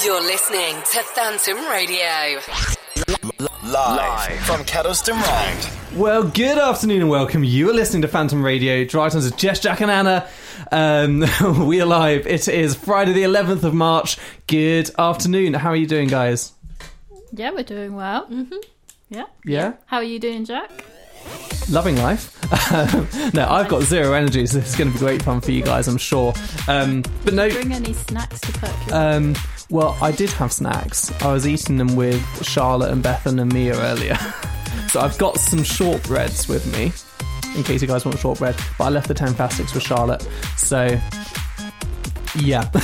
You're listening to Phantom Radio. Live from Kedleston Road. Well, good afternoon and welcome. You are listening to Phantom Radio. Drive Time of Jess, Jack, and Anna. Um, we are live. It is Friday, the 11th of March. Good afternoon. How are you doing, guys? Yeah, we're doing well. Mm-hmm. Yeah. Yeah? How are you doing, Jack? Loving life. no, I've got zero energy, so it's going to be great fun for you guys, I'm sure. Um, but no. Bring any snacks to perk your Um, well, I did have snacks. I was eating them with Charlotte and Bethan and Mia earlier. so I've got some shortbreads with me, in case you guys want shortbread. But I left the Tangfastics with Charlotte. So, yeah.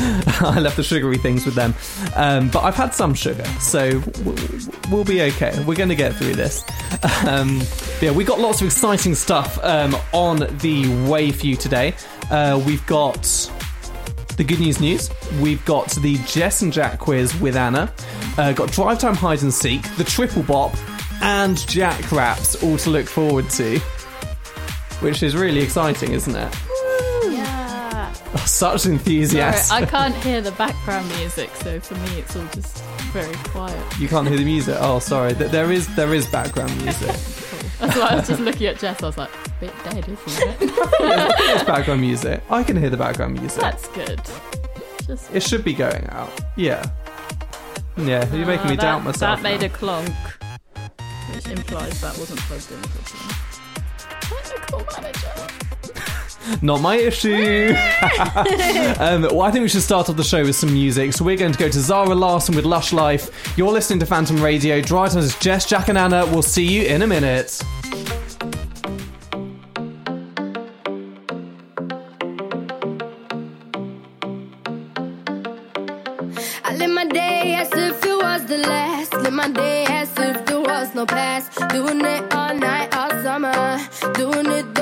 I left the sugary things with them. Um, but I've had some sugar, so we'll be okay. We're going to get through this. Um, yeah, we got lots of exciting stuff um, on the way for you today. Uh, we've got the good news news. We've got the Jess and Jack quiz with Anna. Uh, got Drive Time Hide and Seek, the Triple Bop, and Jack Raps all to look forward to. Which is really exciting, isn't it? Yeah. Oh, such Sorry, enthusiasm. I can't hear the background music, so for me it's all just very quiet. You can't hear the music. Oh, sorry. There is there is background music. That's why I was just looking at Jess. I was like, a bit dead, isn't it? There's background music. I can hear the background music. That's good. Just It should be going out. Yeah. Yeah, you're making Ah, me that, doubt myself. That made now. a clonk, which implies that wasn't plugged in properly. Technical manager. Not my issue. um, well, I think we should start off the show with some music. So we're going to go to Zara Larsson with Lush Life. You're listening to Phantom Radio. Drive Time is Jess, Jack, and Anna. We'll see you in a minute. I live my day as if it was the last. Live my day as if there was no past. Doing it all night, all summer. Doing it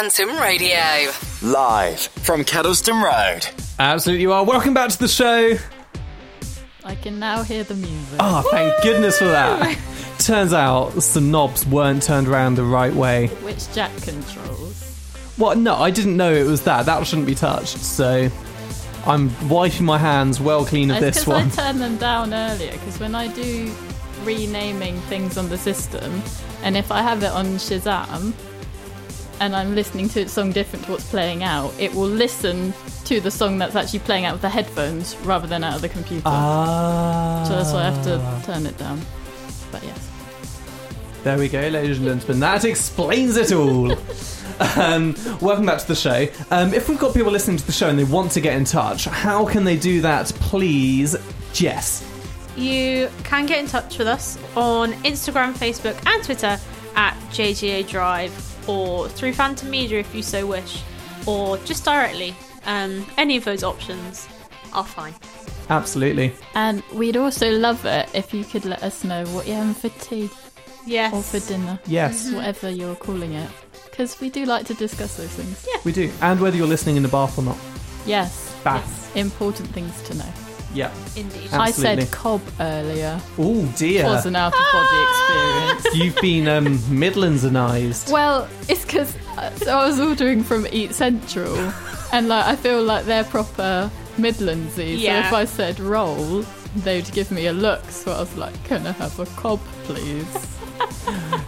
Phantom Radio. Live from Kedleston Road. Absolutely, you are. Welcome back to the show. I can now hear the music. Oh, thank goodness for that. Turns out some knobs weren't turned around the right way. Which Jack controls. What? No, I didn't know it was that. That shouldn't be touched. So I'm wiping my hands well clean of It's this because I turned them down earlier. Because when I do renaming things on the system, and if I have it on Shazam, and I'm listening to a song different to what's playing out, it will listen to the song that's actually playing out of the headphones rather than out of the computer. Ah. so that's why I have to turn it down. But yes. There we go, ladies and gentlemen. That explains it all. um, welcome back to the show. Um, if we've got people listening to the show and they want to get in touch, how can they do that, please? Jess. You can get in touch with us on Instagram, Facebook, and Twitter at JJA Drive or through Phantom Media if you so wish, or just directly. Um, any of those options are fine. Absolutely. And we'd also love it if you could let us know what you're having for tea Yes. or for dinner, Yes, whatever you're calling it. Because we do like to discuss those things. Yeah. We do. And whether you're listening in the bath or not. Yes. Bath. Important things to know. Yeah. Indeed. Absolutely. I said cob earlier. Oh, dear. It Was an out of body experience. You've been um, Midlandsanized. Well, it's because so I was ordering from Eat Central, and like I feel like they're proper Midlandsy. Yeah. So if I said roll, they'd give me a look. So I was like, "Can I have a cob, please?"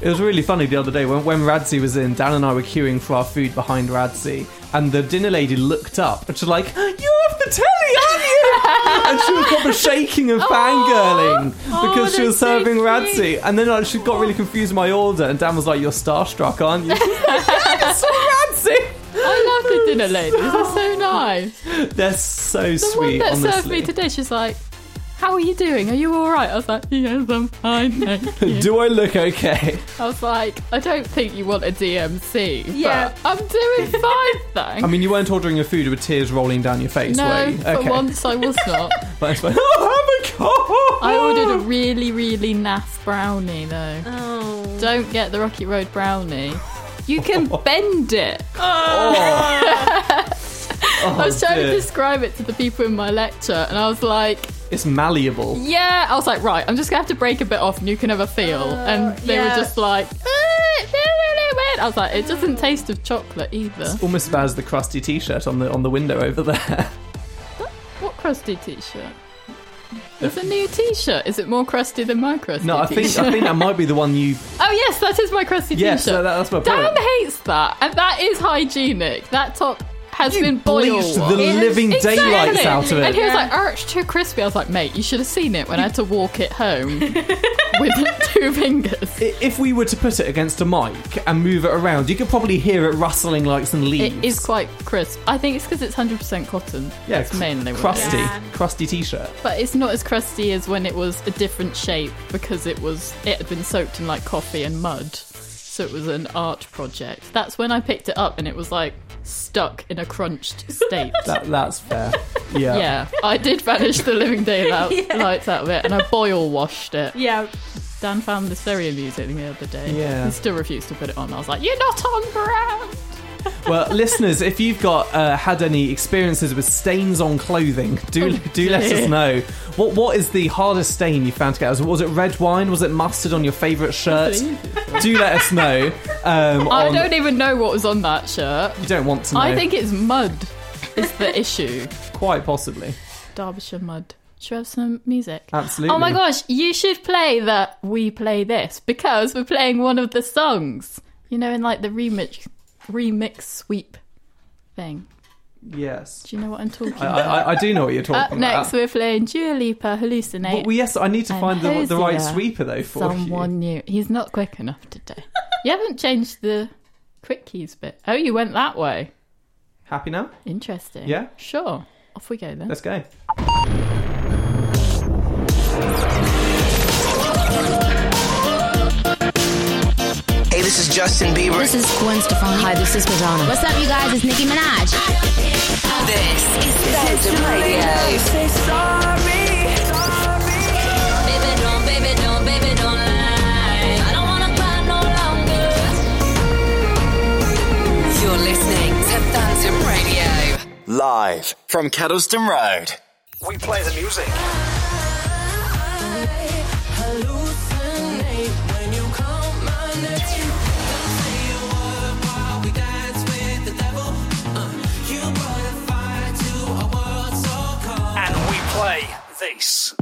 It was really funny the other day when, when Radzi was in, Dan and I were queuing for our food behind Radzi, and the dinner lady looked up and she's like, You're off the telly, aren't you? and she was proper shaking and fangirling because oh, she was that's so serving cute. Radzi. And then like, she got really confused with my order, and Dan was like, You're starstruck, aren't you? She's like, yeah, it's Radzi. I love the dinner ladies. They're so nice. They're so The sweet, one that honestly. served me today, she's like, "How are you doing? Are you all right?" I was like, "Yes, I'm fine." Thank you. Do I look okay? I was like, "I don't think you want a DMC." Yeah. but I'm doing fine, thanks. I mean, you weren't ordering your food with tears rolling down your face, were no, you? for once I was not. But it's like, oh, have a cup. I ordered a really, really naff brownie though. Oh. Don't get the Rocky Road brownie. You can bend it. Oh. I was oh, trying Oh, dear. to describe it to the people in my lecture, and I was like, It's malleable. "Yeah." I was like, "Right, I'm just gonna have to break a bit off, and you can have a feel." and they yeah. were just like, "Eh, it's really weird." I was like, "It doesn't taste of chocolate either." Almost as bad as the crusty T-shirt on the on the window over there. What crusty t-shirt? It's a new t-shirt. Is it more crusty than my crusty No, I think t-shirt? I think that might be the one you. Oh yes, that is my crusty Yes, t-shirt. so that- that's my Dan point. hates that, and that is hygienic. That top has You been boiled. bleached the living Exactly. daylights out of it. And he was like, "Oh, it's too crispy." I was like, "Mate, you should have seen it when I had to walk it home with two fingers." If we were to put it against a mic and move it around, you could probably hear it rustling like some leaves. It is quite crisp. I think it's because it's hundred percent cotton. yeah, That's mainly what it crusty. Yeah. crusty T-shirt. But it's not as crusty as when it was a different shape because it was it had been soaked in like coffee and mud. So it was an art project. That's when I picked it up and it was like stuck in a crunched state. That that's fair. Yeah. yeah, I did vanish the living daylight lights out of it and I boil washed it. Yeah. Dan found this very amusing the other day. Yeah. He still refused to put it on. I was like, You're not on brand. Well, listeners, if you've got uh, had any experiences with stains on clothing, do do let us know. What what is the hardest stain you found to get? Was it- Was it red wine? Was it mustard on your favourite shirt? do let us know. Um, I on- don't even know what was on that shirt. You don't want to know. I think it's mud is the issue. quite possibly. Derbyshire mud. Should we have some music? Absolutely. Oh my gosh, you should play that We Play This because we're playing one of the songs. You know, in like the remix remix sweep thing. Yes. Do you know what I'm talking I, about? I, I do know what you're talking Up next, about. we're playing Dua Lipa Hallucinate. Well, well, yes, I need to and find the, the right Hozier, sweeper though for Someone new. He's not quick enough today. you haven't changed the quick keys bit. Oh, you went that way. Happy now? Interesting. Yeah? Sure. Off we go then. Let's go. Hey, this is Justin Bieber. This is Gwen Stefani. Hi, this is Madonna. What's up, you guys? It's Nicki Minaj. This is Virgin Radio. Sorry. Baby, don't, baby, don't, baby, don't lie. I don't wanna cry no longer. You're listening to Phantom Radio. Live from Kedleston Road. We play the music. Play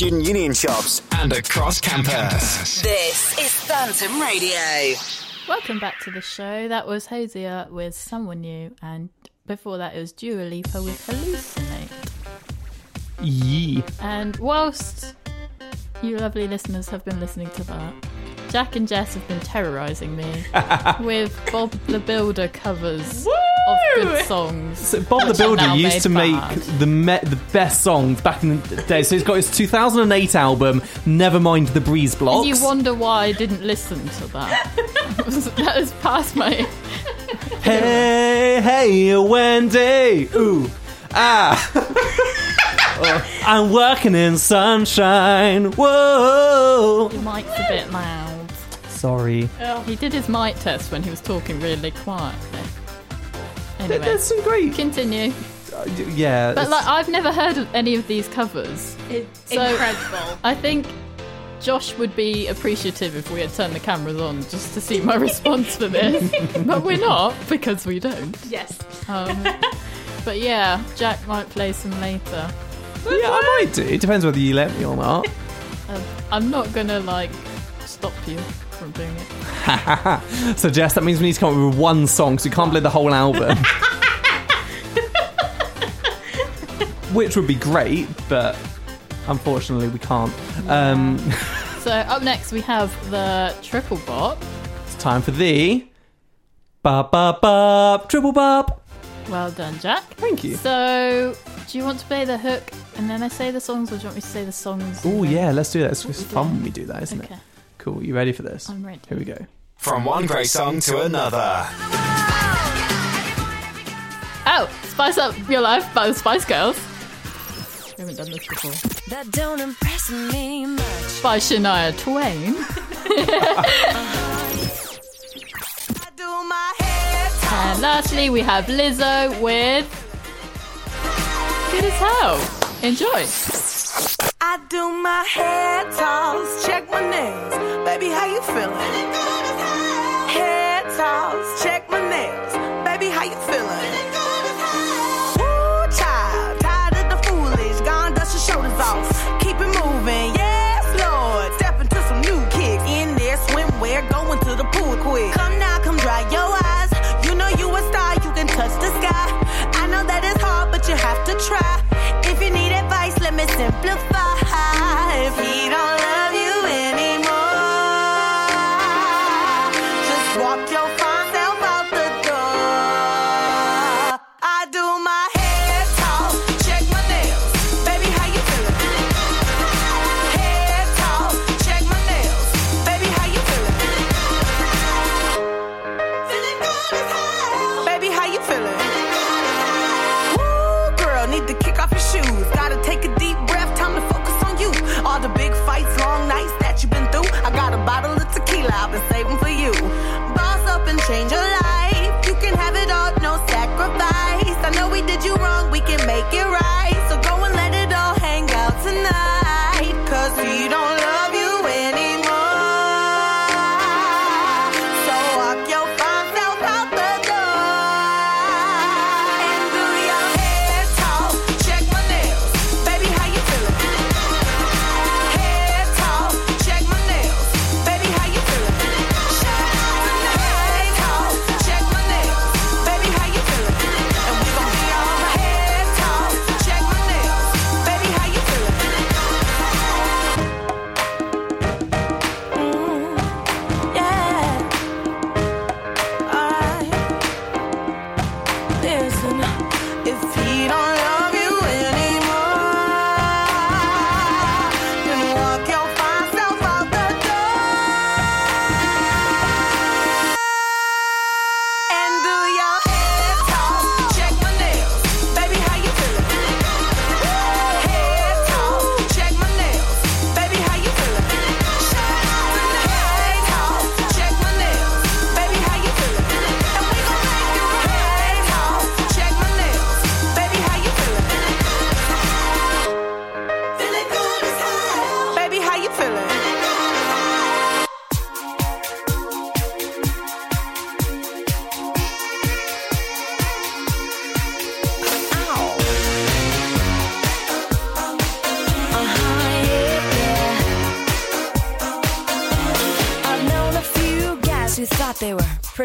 Student Union shops, and across campus. This is Phantom Radio. Welcome back to the show. That was Hozier with Someone New, and before that it was Dua Lipa with Hallucinate. Yee. And whilst you lovely listeners have been listening to that, Jack and Jess have been terrorising me with Bob the Builder covers of good songs. So Bob the Builder used to make the me- the best songs back in the day. So he's got his 2008 album, Nevermind the Breeze Blocks. And you wonder why I didn't listen to that. that was past my. Hey, hey, Wendy. Ooh, ah. Oh, I'm working in sunshine. Whoa. Your mic's a bit loud. Sorry. He did his mic test when he was talking really quietly. Anyway, There's some great. continue. Yeah. But it's- like, I've never heard of any of these covers. It's So- incredible. I think Josh would be appreciative if we had turned the cameras on just to see my response for this. but we're not because we don't. Yes. Um, but yeah, Jack might play some later. yeah, I might do. It depends whether you let me or not. Um, I'm not gonna like stop you from doing it. so, Jess, that means we need to come up with one song, so we can't play the whole album. Which would be great, but unfortunately we can't. Um, So up next we have the triple bop. it's time for the bop bop bop triple bop. Well done, Jack. Thank you. So, do you want to play the hook and then I say the songs, or do you want me to say the songs? Oh yeah, let's do that. It's, it's fun when we do that, isn't Okay. it? Cool. You ready for this? I'm ready. Here we go. From one great song to another. Oh, Spice Up Your Life by the Spice Girls. We haven't done this before. That don't impress me much. By Shania Twain. and lastly, we have Lizzo with Good as Hell. Enjoy. I do my hair toss, check my nails. Baby, how you feeling? Hair toss, check my nails. simplify. He don't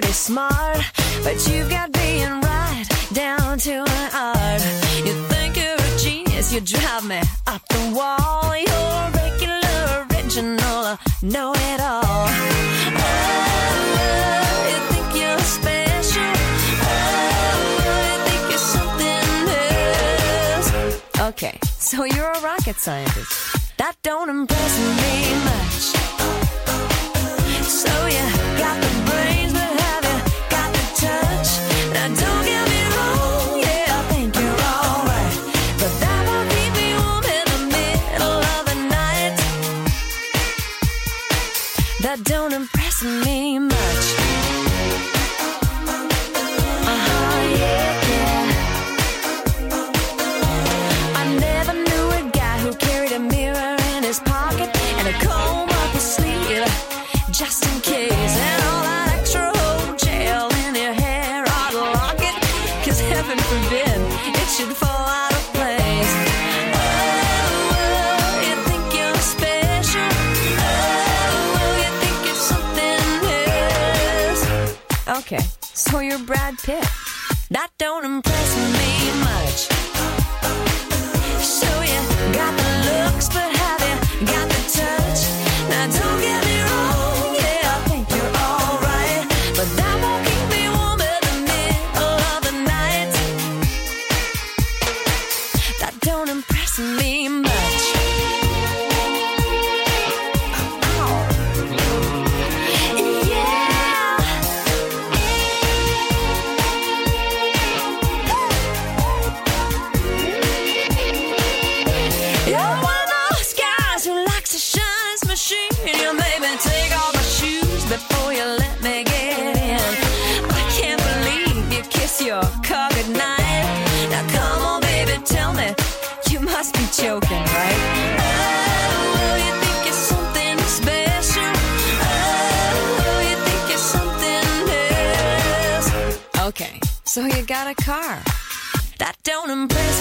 pretty smart, but you've got being right down to an art. You think you're a genius, you drive me up the wall. You're regular, original, know it all. Oh, oh, okay, so you're a rocket scientist. That don't impress me much. got a car that don't impress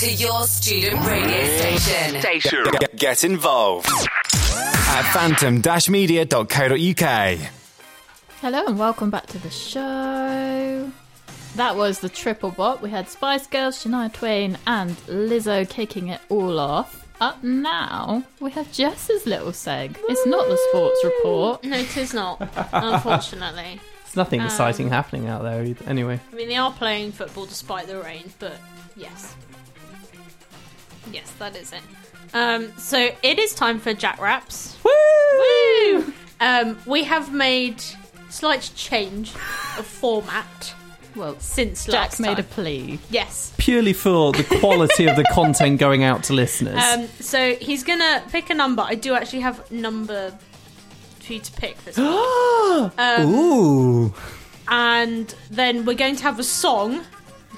to your student radio station. Get, get involved at phantom-media.co.uk. Hello and welcome back to the show. That was the triple bop. We had Spice Girls, Shania Twain, and Lizzo kicking it all off. Up now, we have Jess's little seg. It's not the sports report. No, it is not, unfortunately. There's nothing Um, exciting happening out there either. Anyway, I mean, they are playing football despite the rain, but yes. Yes, that is it. Um, so it is time for Jack Raps. Woo! Um, we have made slight change of format. Well, since Jack's last made a plea. Yes. purely for the quality of the content going out to listeners. Um, so he's gonna pick a number. I do actually have number for you to pick this week. um, Ooh. and then we're going to have a song.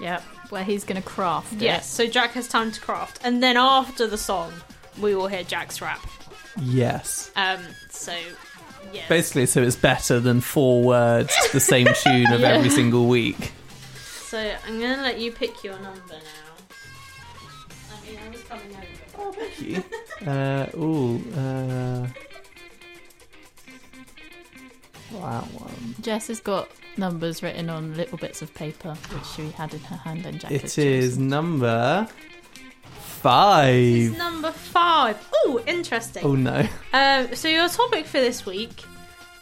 Yep, where he's going to craft it. Yes, so Jack has time to craft, and then after the song, we will hear Jack's rap. Yes. Um, so yeah, Basically, so it's better than four words to the same tune of Yeah. every single week. so I'm gonna let you pick your number now. I mean, I was coming over. Oh, thank you. Uh, ooh. Uh, that one. Jess has got numbers written on little bits of paper, which she had in her hand, and Jack has It is number five. Number five. Oh, interesting. Oh no. Um, so your topic for this week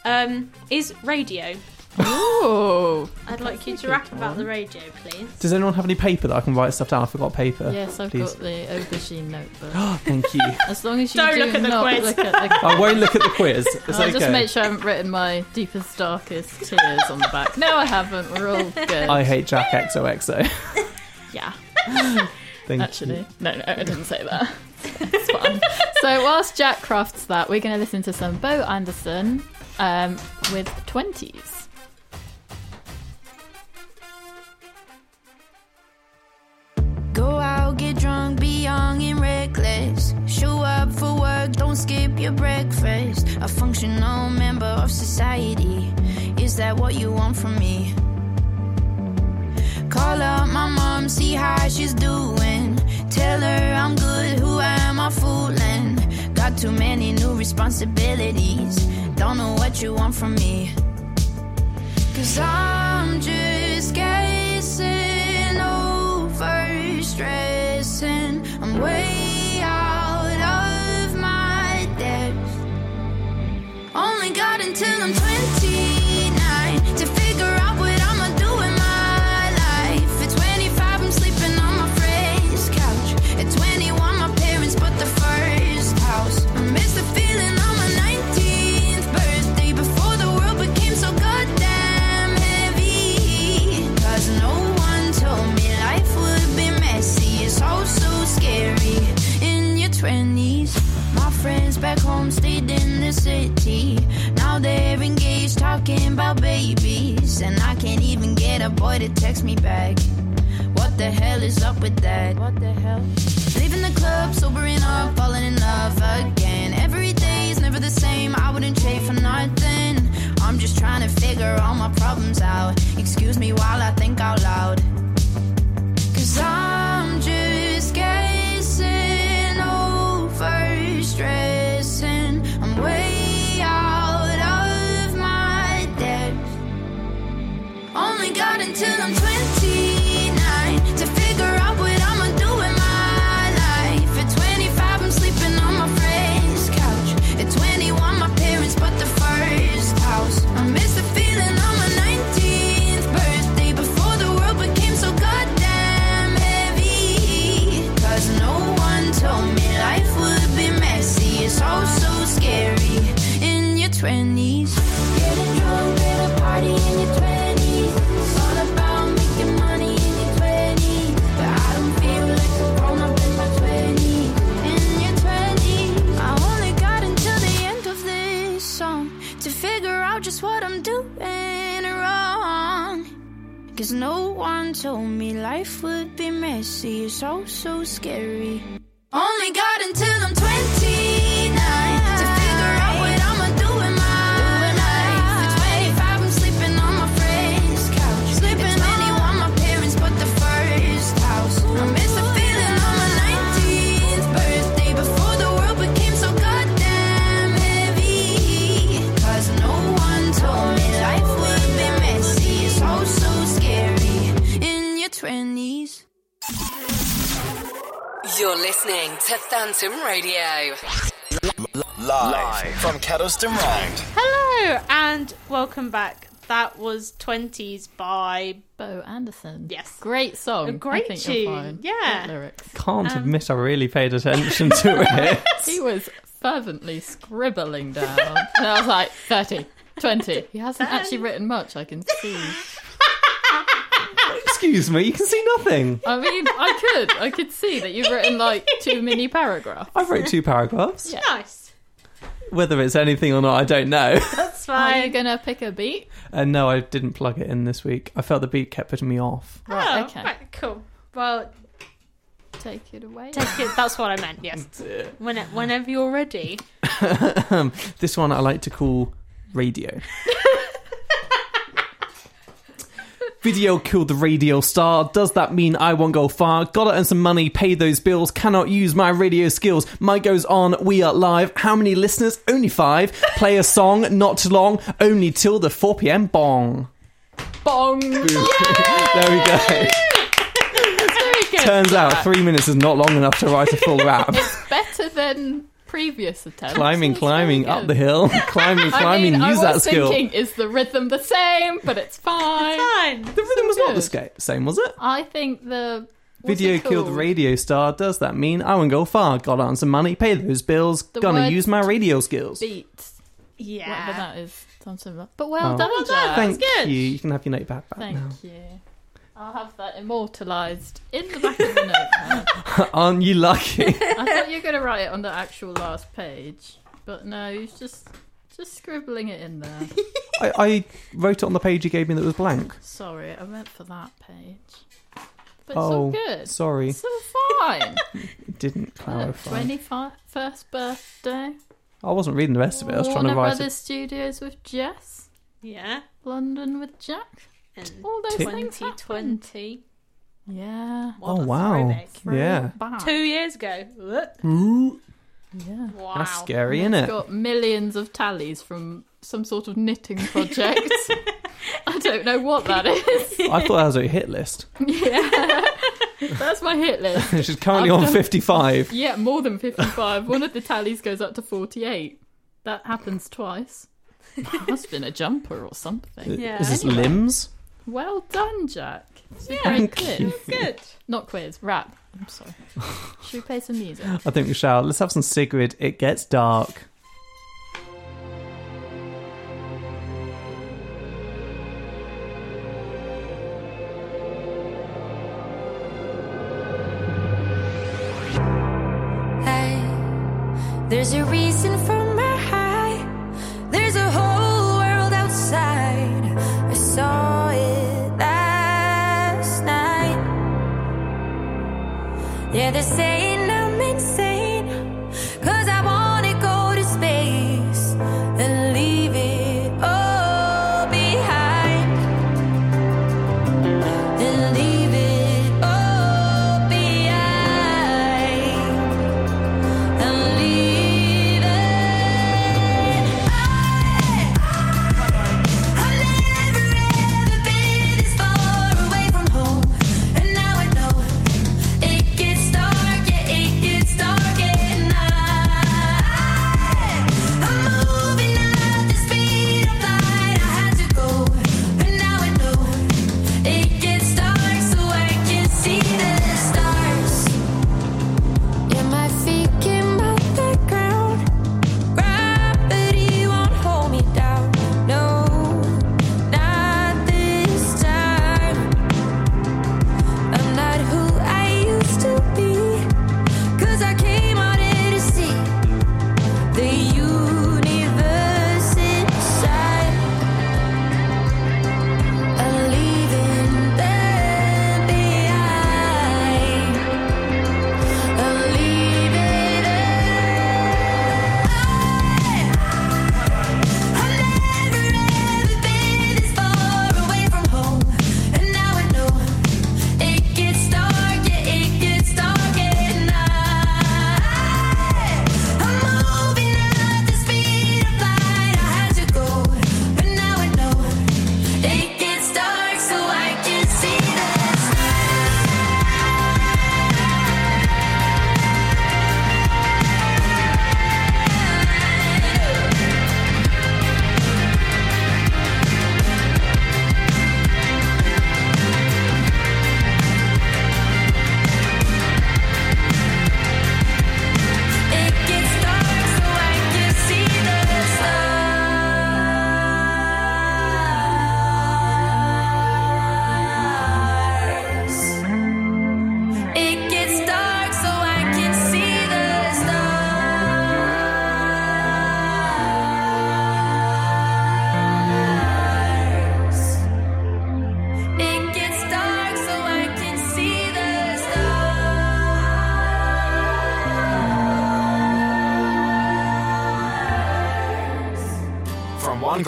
um, is radio. Oh, I'd like you to rap about the radio, please. Does anyone have any paper that I can write stuff down? I forgot paper. Yes, I've Please. got the aubergine notebook. Oh thank you. As long as you Don't do look at the not quiz. look at the I won't look at the quiz. It's I'll okay. just make sure I haven't written my deepest, darkest tears on the back. No, I haven't. We're all good. I hate Jack XOXO. Yeah. Thank Actually, you. no, no, I didn't say that. it's fine. So whilst Jack crafts that, we're going to listen to some Bo Anderson um, with 20s. Get drunk, be young and reckless. Show up for work, don't skip your breakfast. A functional member of society. Is that what you want from me? Call up my mom, see how she's doing. Tell her I'm good, who am I fooling? Got too many new responsibilities. Don't know what you want from me. Cause I'm just guessing over stressing. I'm way out of my depth. Only got until I'm 29 friends back home stayed in the city. Now they're engaged, talking about babies. And I can't even get a boy to text me back. What the hell is up with that? What the hell? Leaving the club, sobering up, falling in love again. Every day's never the same. I wouldn't trade for nothing. I'm just trying to figure all my problems out. Excuse me while I think out loud. Cause I'm stressing. I'm way out of my depth. Only got until I'm 29 20s. Getting drunk at a party in your 20s. It's all about making money in your 20s. But I don't feel like a grown up in my 20s. In your 20s. I only got until the end of this song to figure out just what I'm doing wrong. Cause no one told me life would be messy. It's all so scary. Only got until I'm 29 listening to Phantom Radio. Live from Kedleston Road. Hello and welcome back. That was 20s by Bo Anderson. Yes. Great song. A great I think tune. You're fine. Yeah. Great lyrics. Can't Um, admit I really paid attention to it. He was fervently scribbling down. and I was like, 30, 20. He hasn't actually written much, I can see. Excuse me, you can see nothing. I mean, I could. I could see that you've written like two mini paragraphs. I've wrote two paragraphs. Nice. Whether it's anything or not, I don't know. That's Are you fine. going to pick a beat? And no, I didn't plug it in this week. I felt the beat kept putting me off. Oh, right, Oh, okay. right, cool. Well, Take it away. take it. That's what I meant. Yes. When, whenever you're ready. this one I like to call radio. Video killed the radio star. Does that mean I won't go far? Gotta earn some money, pay those bills. Cannot use my radio skills. Mic goes on, we are live. How many listeners? Only five. Play a song, not too long. Only till the 4 pm bong. Bong. there we go. Turns out three minutes is not long enough to write a full rap. It's better than previous attempts. climbing, climbing up the hill. climbing, climbing. I mean, use I that was skill. thinking, is the rhythm the same? But it's fine. Fine. The rhythm was not the good. sca- same, was it? I think the what's Video killed called? radio star. Does that mean I won't go far? Gotta earn some money, pay those bills. The Gonna use my radio skills. beats. Yeah. Whatever that is. Sounds similar. But well Oh. done, Well done. Thank good. you. You can have your notepad back Thank now. you. I'll have that immortalised in the back of the notepad. Aren't you lucky? I thought you were going to write it on the actual last page, but no, you're just just scribbling it in there. I, I wrote it on the page you gave me that was blank. Sorry, I meant for that page. But it's oh, all good. sorry. It's all fine. It didn't clarify. Twenty first birthday. I wasn't reading the rest of it. I was trying to write Brothers it. Studios with Jess. Yeah. London with Jack. And All those Tick. things 2020. Yeah. Oh, what Oh wow! throwback. Yeah, Back. Two years ago. Ooh, Yeah. Wow. that's scary, And isn't it? got millions of tallies from some sort of knitting project. I don't know what that is. I thought that was a hit list. yeah. That's my hit list. She's currently I've on done- fifty-five. Yeah, more than 55. One of the tallies goes up to 48. That happens twice. Must have been a jumper or something. Yeah. Is this Anyway. limbs? Well done, Jack. It's a great Thank quiz. you. Good. Not quiz, rap. I'm sorry. Should we play some music? I think we shall. Let's have some Sigrid. It gets dark. Hey, there's a reason for Yeah, they're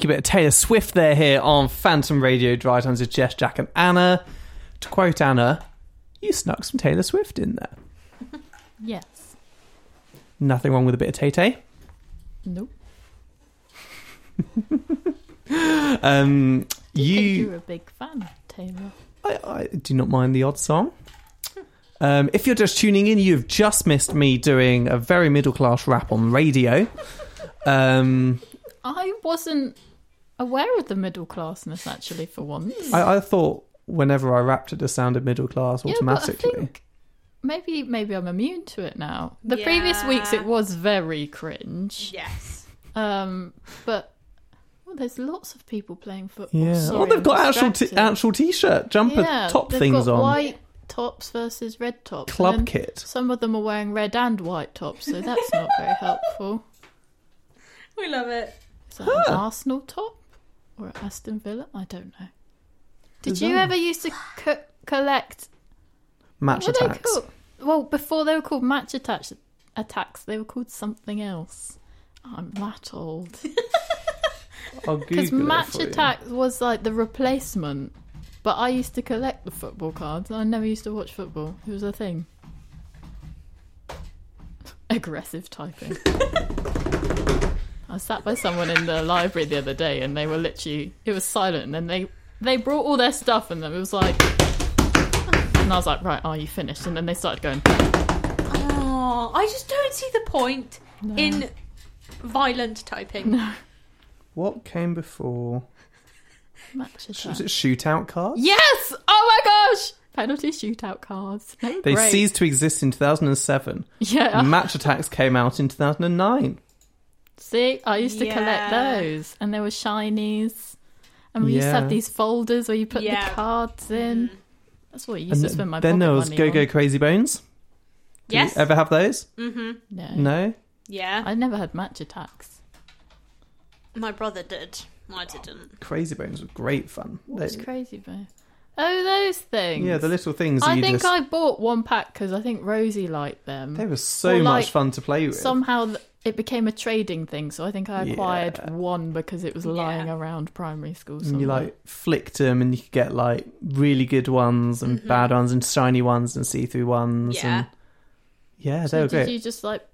cheeky bit of Taylor Swift there here on Phantom Radio Drive Time with Jess, Jack, and Anna. To quote Anna, you snuck some Taylor Swift in there. Yes. Nothing wrong with a bit of Tay Tay. Nope. Um, You, you, You're a big fan, Taylor. I, I do not mind the odd song. Um, if you're just tuning in, you've just missed me doing a very middle class rap on radio. Um, I wasn't aware of the middle classness actually for once. I, I thought whenever I rapped, it just sounded middle class Yeah, but I automatically. think maybe maybe I'm immune to it now. The previous weeks it was very cringe. Yes. Um, but well, there's lots of people playing football. yeah. Sorry, oh, they've I'm got actual t- actual t-shirt jumper Yeah, top things got on. White tops versus red tops. Club kit. Some of them are wearing red and white tops, so that's not very helpful. We love it. Is that an Arsenal top or an Aston Villa? I don't know. Did you ever used to co- collect Match Attax. Well, before they were called Match Attax, attacks they were called something else. Oh, I'm that old. Because match for you. attack was like the replacement. But I used to collect the football cards. I never used to watch football. It was a thing. Aggressive typing. I sat by someone in the library the other day and they were literally it was silent and then they they brought all their stuff and then it was like and I was like, right, are you finished? And then they started going Oh, I just don't see the point No. in violent typing. No. What came before? match attack. Was it shootout cards? Yes! Oh my gosh! Penalty shootout cards. They, They great. ceased to exist in 2007. Yeah. Match Attax came out in 2009. See, I used to collect those, and there were shinies, and we used to have these folders where you put Yeah. the cards in. That's what I used And to spend my then pocket there was Go. Go Crazy Bones. Did Yes. you ever have those? Mm-hmm. No, No. Yeah. I never had Match Attax. My brother did. I didn't. Crazy Bones were great fun. What was They- crazy about? Oh, those things. yeah, the little things. I think just, I bought one pack because I think Rosie liked them. They were so Or, much like, fun to play with. Somehow th- it became a trading thing, so I think I acquired Yeah. one because it was lying around primary school. and you like flicked them, and you could get like really good ones and Mhm. bad ones and shiny ones and see-through ones. Yeah. And yeah, So they were did great. you just like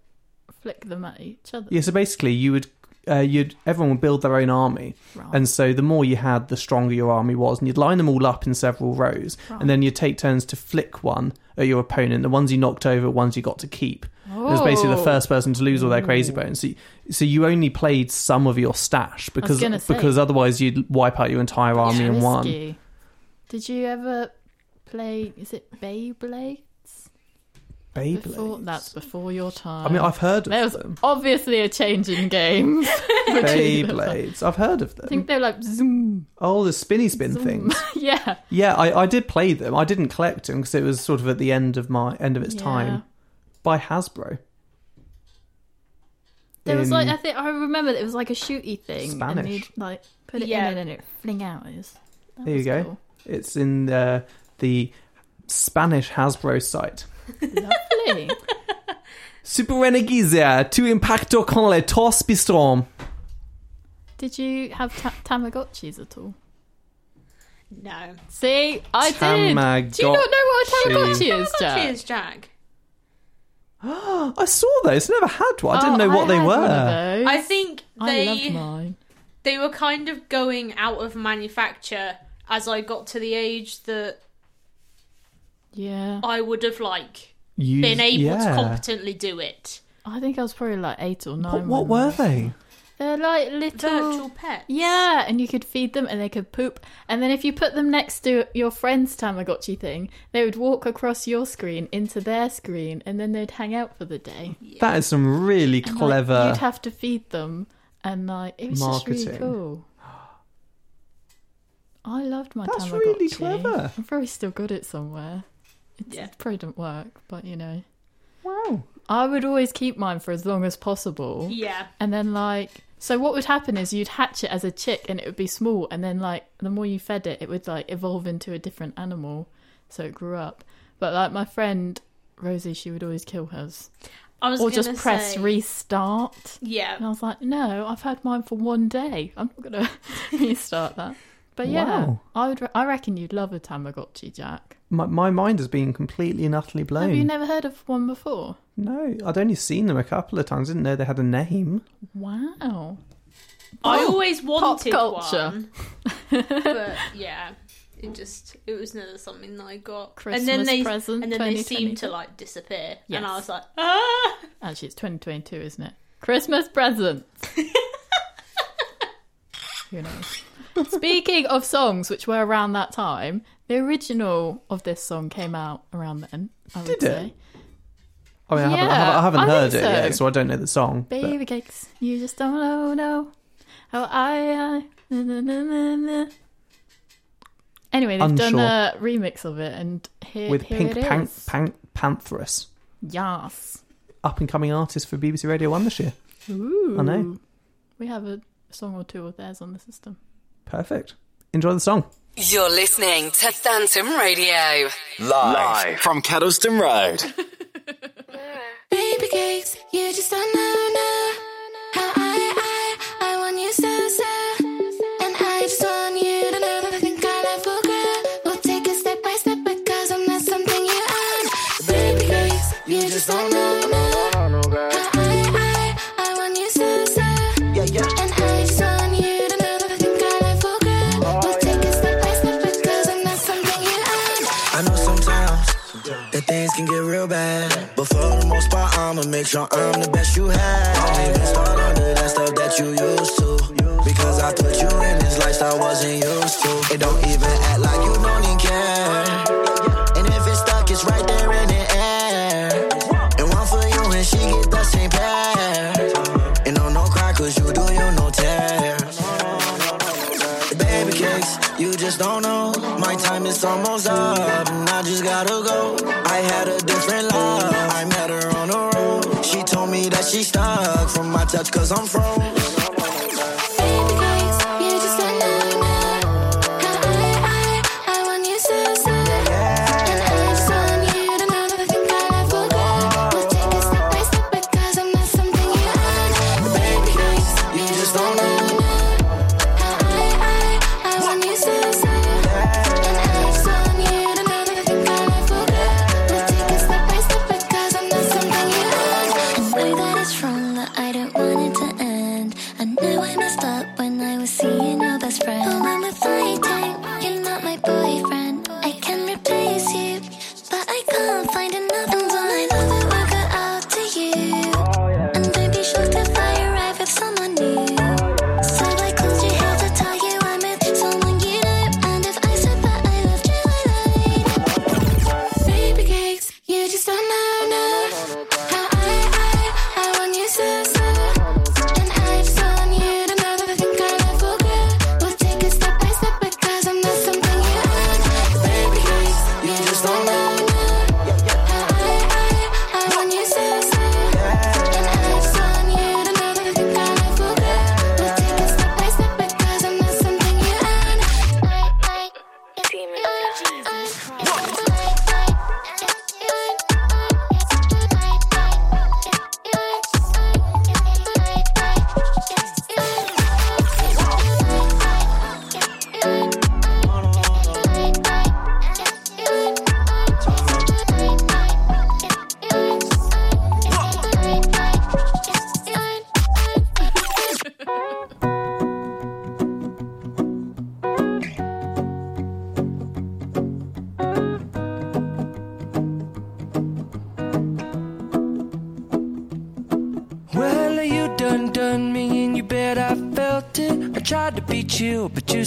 flick them at each other? Yeah, so basically, you would, uh, you'd everyone would build their own army, Right. and so the more you had, the stronger your army was, and you'd line them all up in several rows, Right. and then you'd take turns to flick one at your opponent. The ones you knocked over, ones you got to keep. It was basically the Oh. first person to lose all their crazy Ooh. bones. So, you- so you only played some of your stash because because otherwise you'd wipe out your entire army in one. Did you ever play? Is it Beyblades? Beyblades. Before, that's before your time. I mean, I've heard of There was them. obviously a change in games. between them. Beyblades. I've heard of them. I think they're like zoom. Oh, the spinny spin zoom. things. yeah. Yeah, I, I did play them. I didn't collect them because it was sort of at the end of my end of its Yeah. time by Hasbro. There was like I think I remember it was like a shooty thing, and Spanish. you'd like put it Yeah. in and it fling out. It was, there you go. cool. It's in uh, the Spanish Hasbro site. Lovely. Super Renegizia, tu impacto con le tos bistrom. Did you have ta- Tamagotchis at all? No. See, I did. Do you not know what a Tamagotchi is, Jack? Cheers, Jack. I saw those. Never had one. I didn't Oh, know what I they had were. one of those. I think I they loved mine. they were kind of going out of manufacture as I got to the age that Yeah. I would have like Used- been able yeah. to competently do it. I think I was probably like eight or nine. What, what were they? They're like little Virtual pets. Yeah, and you could feed them and they could poop. And then if you put them next to your friend's Tamagotchi thing, they would walk across your screen into their screen and then they'd hang out for the day. That is some really And, like, clever. you'd have to feed them and like it was just really cool. I loved my Tamagotchi. That's Tamagotchi. really clever. I've probably still got it somewhere. It's, Yeah. It probably didn't work, but you know. Wow. I would always keep mine for as long as possible. Yeah. And then like so what would happen is you'd hatch it as a chick and it would be small and then like the more you fed it it would like evolve into a different animal so it grew up. But like my friend Rosie she would always kill hers. I was or just press say- restart. Yeah. And I was like, no, I've had mine for one day. I'm not gonna restart that. But yeah, Wow. I would. Re- I reckon you'd love a Tamagotchi, Jack. My, my mind has been completely and utterly blown. Have you never heard of one before? No, I'd only seen them a couple of times. Didn't know they had a name. Wow. I Oh, always wanted culture. one. but yeah. It just it was never something that I got. and Christmas then they present, and then they seemed to like disappear. Yes. And I was like, ah Actually, it's 2022, isn't it? Christmas presents. Who knows? Speaking of songs which were around that time, the original of this song came out around then. I would Did it? say. I mean, I haven't, I Yeah, haven't, I haven't I heard think it yet, so. I don't know the song. but- Baby cakes, you just don't know, no. How I, I, na, na, na, na, na. Anyway, they've done Unsure. a remix of it, and here, with here Pink it Pan- is. Pan- Pantheress, Yes. up and coming artist for BBC Radio One this year. Ooh. I know. We have a song or two of theirs on the system. Perfect. Enjoy the song. You're listening to Phantom Radio. Live, Live from Kedleston Road. Baby cakes, you just don't know, know I'ma make sure I'm the best you had. Don't even start under that stuff that you used to. Because I put you in this lifestyle I wasn't used to. It don't even act like you don't even care. And if it's stuck, it's right there in the air. And one for you, and she get the same pair. And on no cry, cause you do you no tear. Baby cakes, you just don't know. My time is almost up, and I just gotta go. I had a That's cause I'm from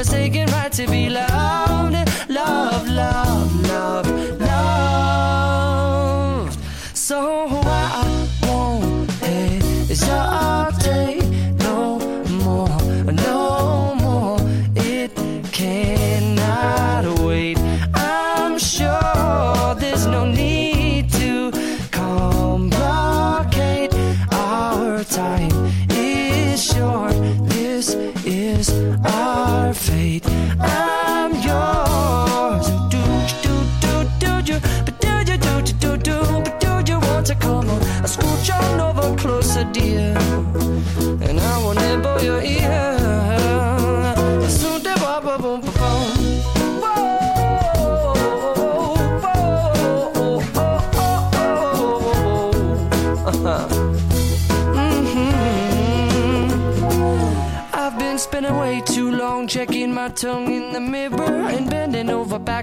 forsaken right to be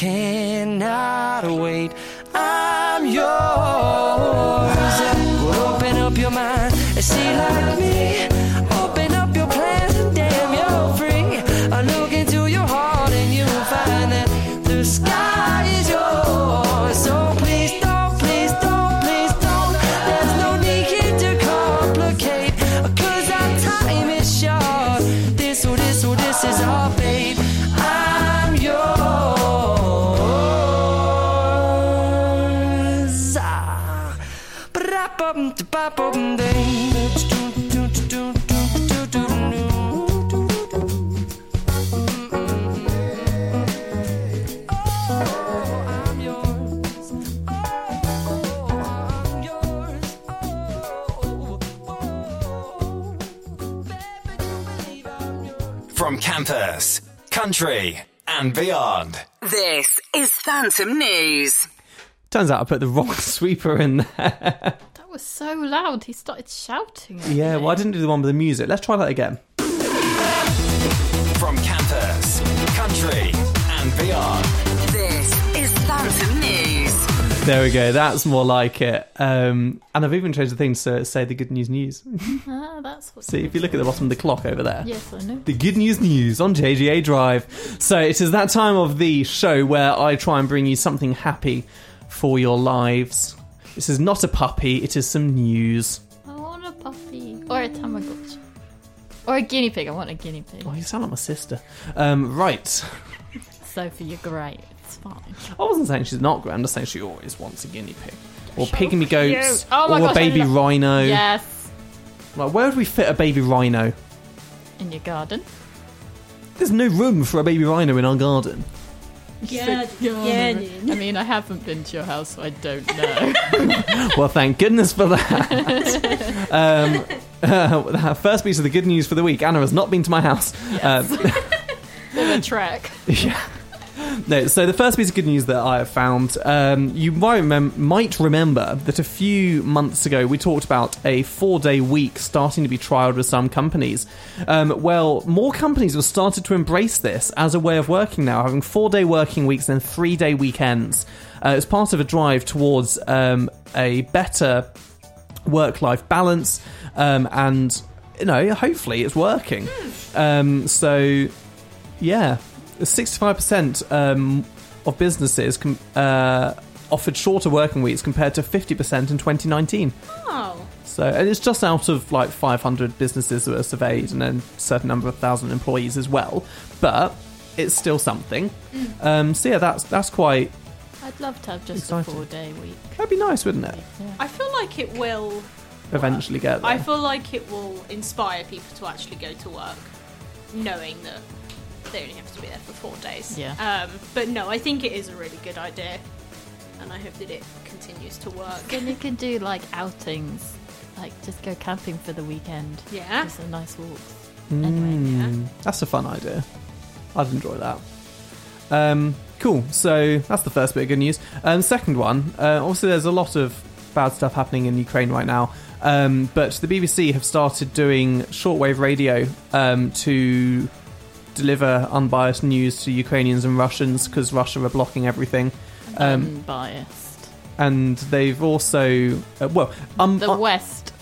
cannot wait. I'm yours. Well, open up your mind and see like me. Campus, country, and beyond. This is Phantom News. Turns out I put the wrong sweeper in there. That was so loud. He started shouting. at yeah, me. well, I didn't do the one with the music. Let's try that again. From campus, country, and beyond. This is Phantom News. There we go. That's more like it. Um, and I've even changed the thing to say the good news news. Ah, that's what. See, if you look at the bottom of the clock over there. Yes, I know. The good news news on JJA Drive. So it is that time of the show where I try and bring you something happy for your lives. This is not a puppy, it is some news. I want a puppy or a Tamagotchi or a guinea pig. I want a guinea pig. Oh, you sound like my sister. Um, right. Sophie, you're great. It's fine. I wasn't saying she's not great, I'm just saying she always wants a guinea pig. Or So pygmy goats. Oh my or gosh, a baby lo- rhino. Yes, Like, where would we fit a baby rhino? in your garden. There's no room for a baby rhino in our garden. Yeah, yeah. I mean, I haven't been to your house, so I don't know. well, thank goodness for that. um, uh, first piece of the good news for the week Anna has not been to my house. Um, Bit of a trek. yeah. No, so the first piece of good news that I have found, um, you might, remem- might remember that a few months ago we talked about a four day week starting to be trialled with some companies. Um, well, more companies have started to embrace this as a way of working now, having four day working weeks and three day weekends. Uh, it's part of a drive towards um, a better work life balance um, and you know hopefully it's working um, so yeah 65% um, of businesses com- uh, offered shorter working weeks compared to 50% in 2019 Oh. so and it's just out of like 500 businesses that were surveyed and then a certain number of thousand employees as well but it's still something Mm. um, so yeah that's that's quite I'd love to have just Exciting. a four day week. that'd be nice wouldn't it I feel like it will. eventually get there I feel like it will inspire people to actually go to work, knowing that they only have to be there for four days. Yeah. Um, but no, I think it is a really good idea, and I hope that it continues to work. Then you can do like outings, like just go camping for the weekend. Yeah. Just a nice walks. Mm, That's a fun idea. I'd enjoy that. Um, cool. So that's the first bit of good news. Um, second one. Uh, obviously, there's a lot of bad stuff happening in Ukraine right now. Um, but the BBC have started doing shortwave radio um, to deliver unbiased news to Ukrainians and Russians because Russia are blocking everything. Um, Unbiased. and they've also, uh, well, um, The uh, West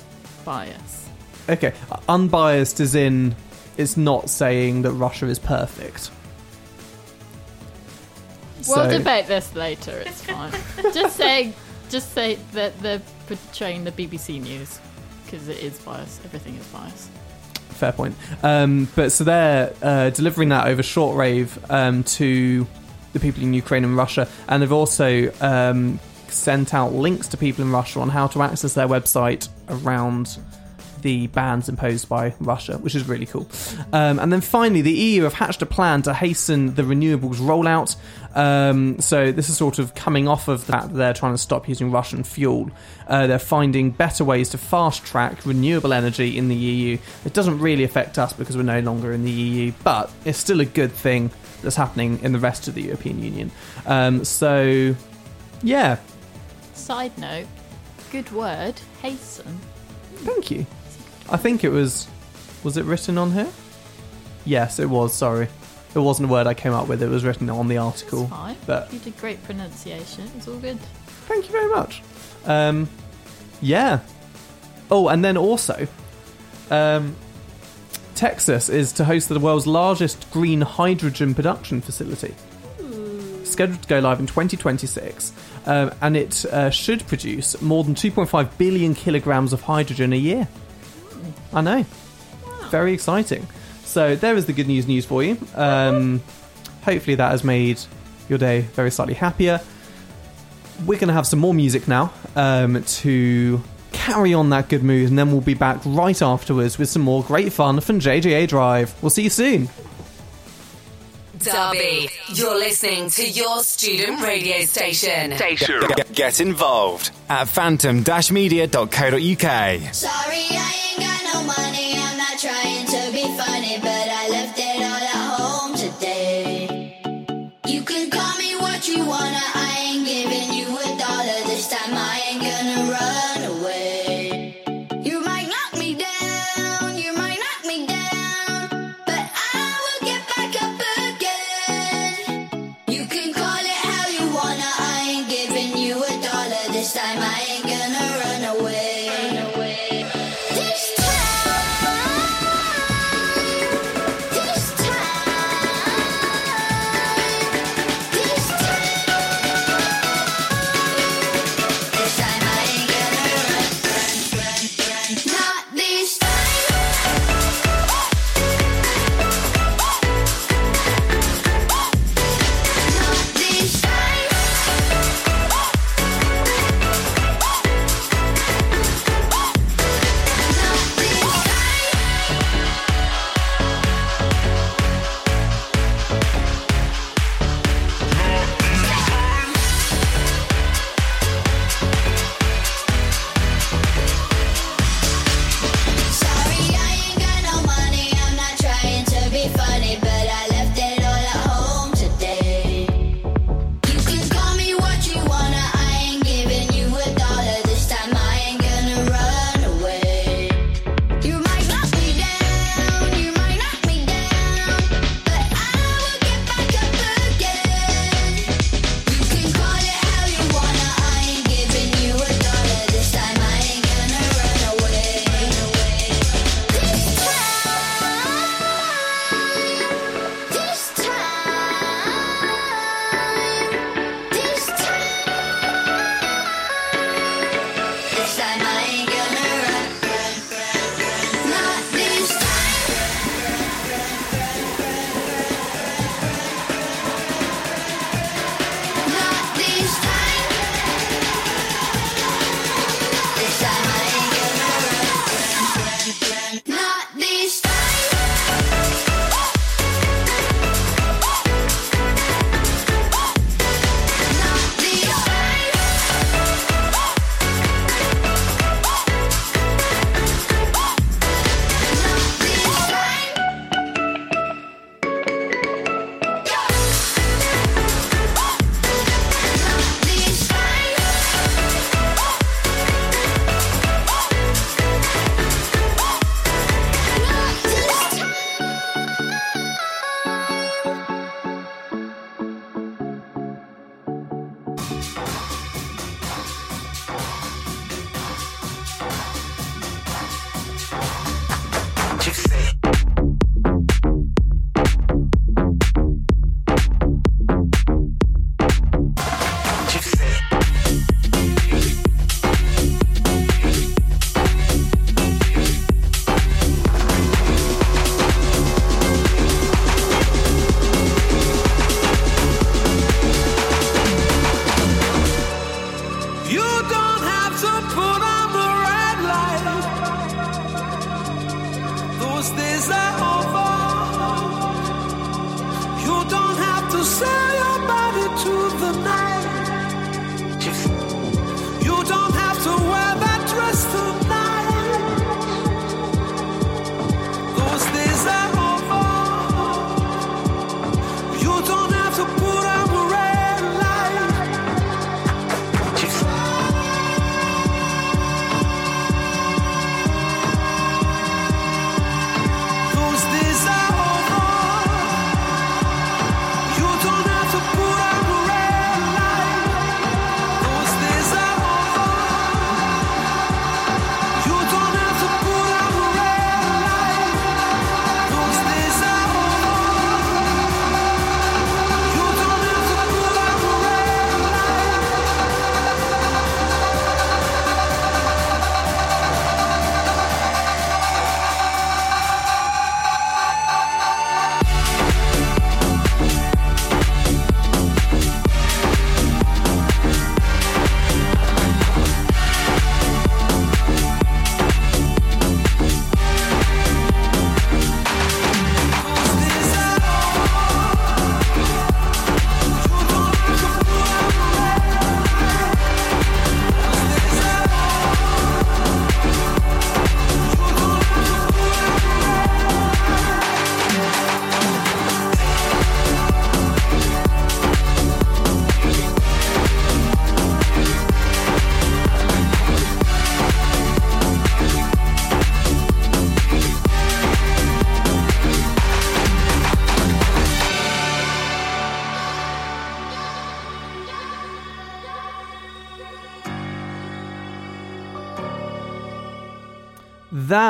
bias. Okay, unbiased is in it's not saying that Russia is perfect. We'll So- debate this later. It's fine. just say, just say that they're portraying the BBC news because it is biased. Everything is biased. Fair point. Um, but so they're uh, delivering that over shortwave um, to the people in Ukraine and Russia, and they've also um, sent out links to people in Russia on how to access their website around the bans imposed by Russia, which is really cool. Um, and then finally, the EU have hatched a plan to hasten the renewables rollout. Um, so this is sort of coming off of that they're trying to stop using Russian fuel. Uh, they're finding better ways to fast track renewable energy in the EU. It doesn't really affect us because we're no longer in the EU, but it's still a good thing that's happening in the rest of the European Union. Um, so, yeah, Side note, good word, hasten. Thank you. I think it was. Was it written on here? Yes, it was. Sorry, it wasn't a word I came up with. It was written on the article. Fine. But you did great pronunciation. It's all good. thank you very much. Um, yeah. Oh, and then also, um, Texas is to host the world's largest green hydrogen production facility. Scheduled to go live in 2026, um, and it uh, should produce more than 2.5 billion kilograms of hydrogen a year. I know. Very exciting. So there is the good news news for you. Um, hopefully that has made your day very slightly happier. We're going to have some more music now um, to carry on that good mood, and then we'll be back right afterwards with some more great fun from JJA Drive. We'll see you soon. Derby, you're listening to your student radio station. Get, get involved at phantom-media.co.uk. Sorry, I ain't got no money. Trying to be funny, but I left it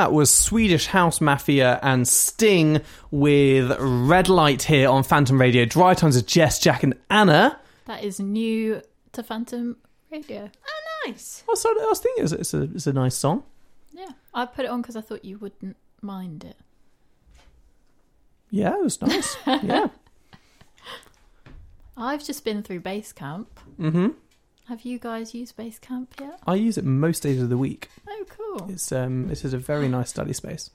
that was Swedish House Mafia and Sting with Red Light here on Phantom Radio. Drive Time's of Jess, Jack, and Anna. That is new to Phantom Radio. Oh, nice. I was, I was thinking it's, it's, a, it's a nice song. Yeah, I put it on because I thought you wouldn't mind it. Yeah, it was nice. yeah. I've just been through base camp. hmm Have you guys used base camp yet? I use it most days of the week. Oh, cool. It's um, it is a very nice study space,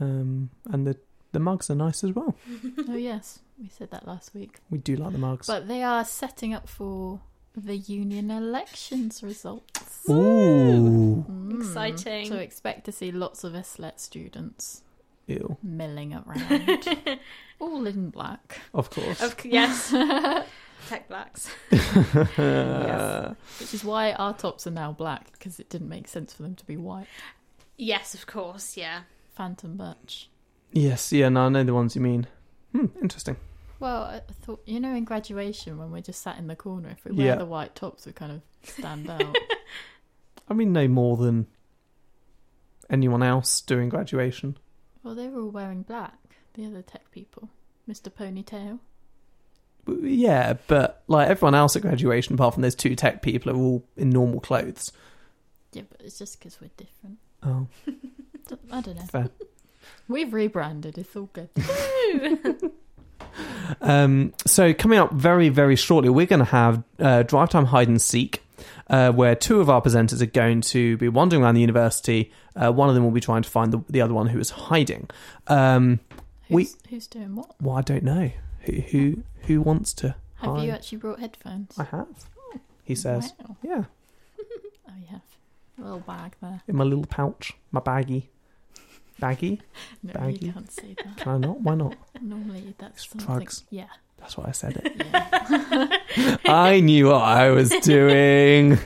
um, and the the mugs are nice as well. oh yes, we said that last week. We do like the mugs. But they are setting up for the union elections results. Ooh, Mm. Exciting. So expect to see lots of SLET students ew. milling around, all in black. Of course. Of, yes. Tech blacks. Which is why our tops are now black because it didn't make sense for them to be white. Yes, of course. Yeah. Phantom birch. Yes, yeah, no, I know the ones you mean. Hmm, interesting. Well, I I thought you know in graduation when we're just sat in the corner, if we wear Yeah. the white tops, we kind of stand out. I mean, no more than anyone else doing graduation. well, they were all wearing black. The other tech people, Mr. Ponytail. Yeah, but like everyone else at graduation, apart from those two tech people, are all in normal clothes. Yeah, but it's just because we're different. Oh, I don't know. fair. We've rebranded. It's all good. Um, so coming up very, very shortly, we're going to have uh, Drive Time Hide and Seek, uh, where two of our presenters are going to be wandering around the university. Uh, one of them will be trying to find the, the other one who is hiding. Um, we, Who's, who's doing what? well, I don't know who who who wants to. Have hide. you actually brought headphones? I have. He says, Wow. "Yeah, Oh, you have. A little bag there. in my little pouch, my baggie, baggie. No, Baggy. you can't say that. Can I not? Why not? Normally, that's something. drugs. Yeah. That's why I said it. I knew what I was doing.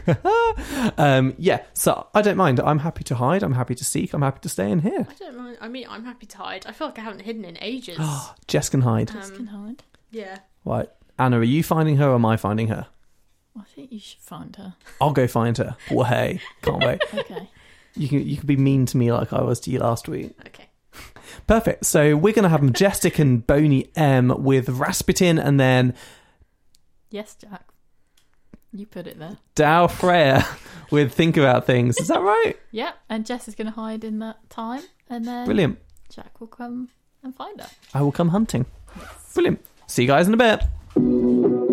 um, yeah, so I don't mind. I'm happy to hide. I'm happy to seek. I'm happy to stay in here. I don't mind. I mean, I'm happy to hide. I feel like I haven't hidden in ages. Jess can hide. Um, can hide. Yeah. Right, Anna, are you finding her or am I finding her? I think you should find her. I'll go find her. Well, hey, can't wait. Okay. You can you can be mean to me like I was to you last week. Okay. Perfect. So we're gonna have Majestic and Boney M with Rasputin, and then Yes, Jack. You put it there. Daði Freyr with Think About Things. Is that right? Yep. And Jess is going to hide in that time, and then Brilliant. Jack will come and find her. I will come hunting. Brilliant. See you guys in a bit.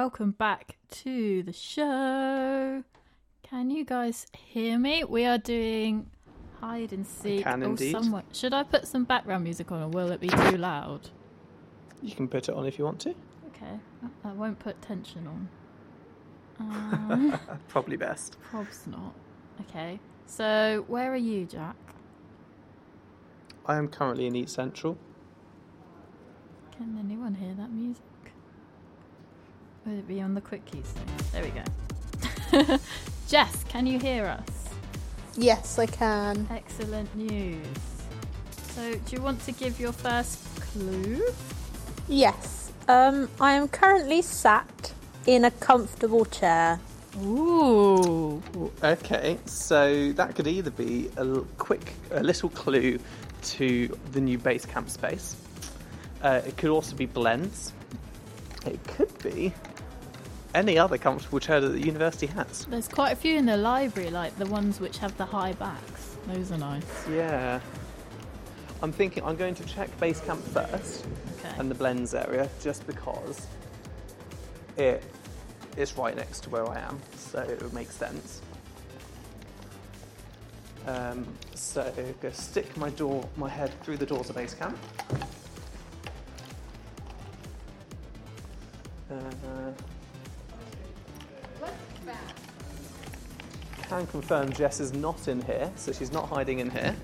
Welcome back to the show. Can you guys hear me? We are doing hide and seek. can Oh, indeed. somewhat- Should I put some background music on, or will it be too loud? You can put it on if you want to. Okay, I won't put tension on. Um, Probably best. probs not. Okay, so where are you, Jack? I am currently in East Central. Can anyone hear that music? Would it be on the quick keys? There we go. Jess, can you hear us? Yes, I can. Excellent news. So, do you want to give your first clue? Yes. Um, I am currently sat in a comfortable chair. Ooh. Okay, so that could either be a quick, a little clue to the new base camp space. Uh, it could also be blends. It could be any other comfortable chair that the university has. There's quite a few in the library, like the ones which have the high backs. Those are nice. Yeah. I'm thinking I'm going to check base camp first Okay. and the blends area just because it is right next to where I am, so it would make sense. Um, so I'm going to stick my door, my head through the doors of base camp. Uh, can confirm Jess is not in here, so she's not hiding in here.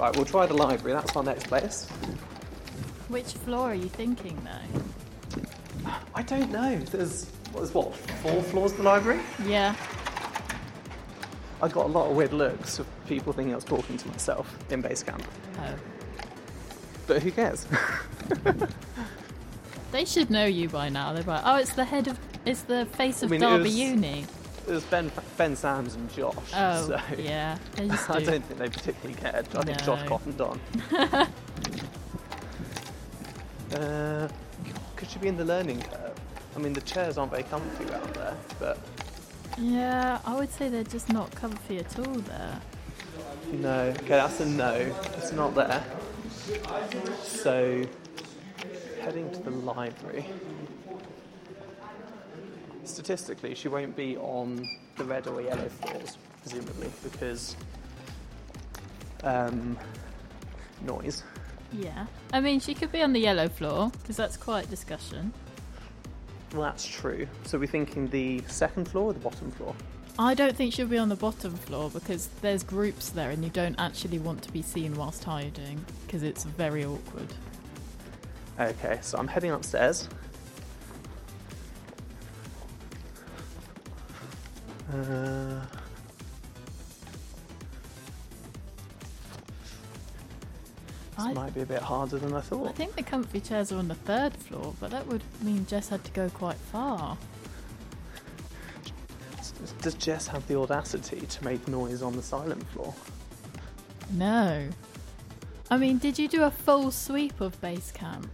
Right, we'll try the library. That's our next place. Which floor are you thinking, though? I don't know. There's what is what four floors of the library. Yeah. I got a lot of weird looks of people thinking I was talking to myself in base camp. Oh. But who cares? They should know you by now. They're like, oh, it's the head of, it's the face of I mean, Derby was- Uni. It was Ben, Ben Sams and Josh. Oh, so yeah, just I do. don't think they particularly cared. I think Josh No. cottoned on. uh, could she be in the learning curve? I mean, the chairs aren't very comfy around there, but Yeah, I would say they're just not comfy at all there. No. Okay, that's a no. It's not there. So, heading to the library. Statistically, she won't be on the red or yellow floors, presumably, because um, noise. Yeah. I mean, she could be on the yellow floor, because that's quite discussion. Well, that's true. So we're thinking the second floor or the bottom floor? I don't think she'll be on the bottom floor because there's groups there and you don't actually want to be seen whilst hiding because it's very awkward. Okay, so I'm heading upstairs. Uh, this I- might be a bit harder than I thought. I think the comfy chairs are on the third floor, but that would mean Jess had to go quite far. Does Jess have the audacity to make noise on the silent floor? No. I mean, did you do a full sweep of base camp?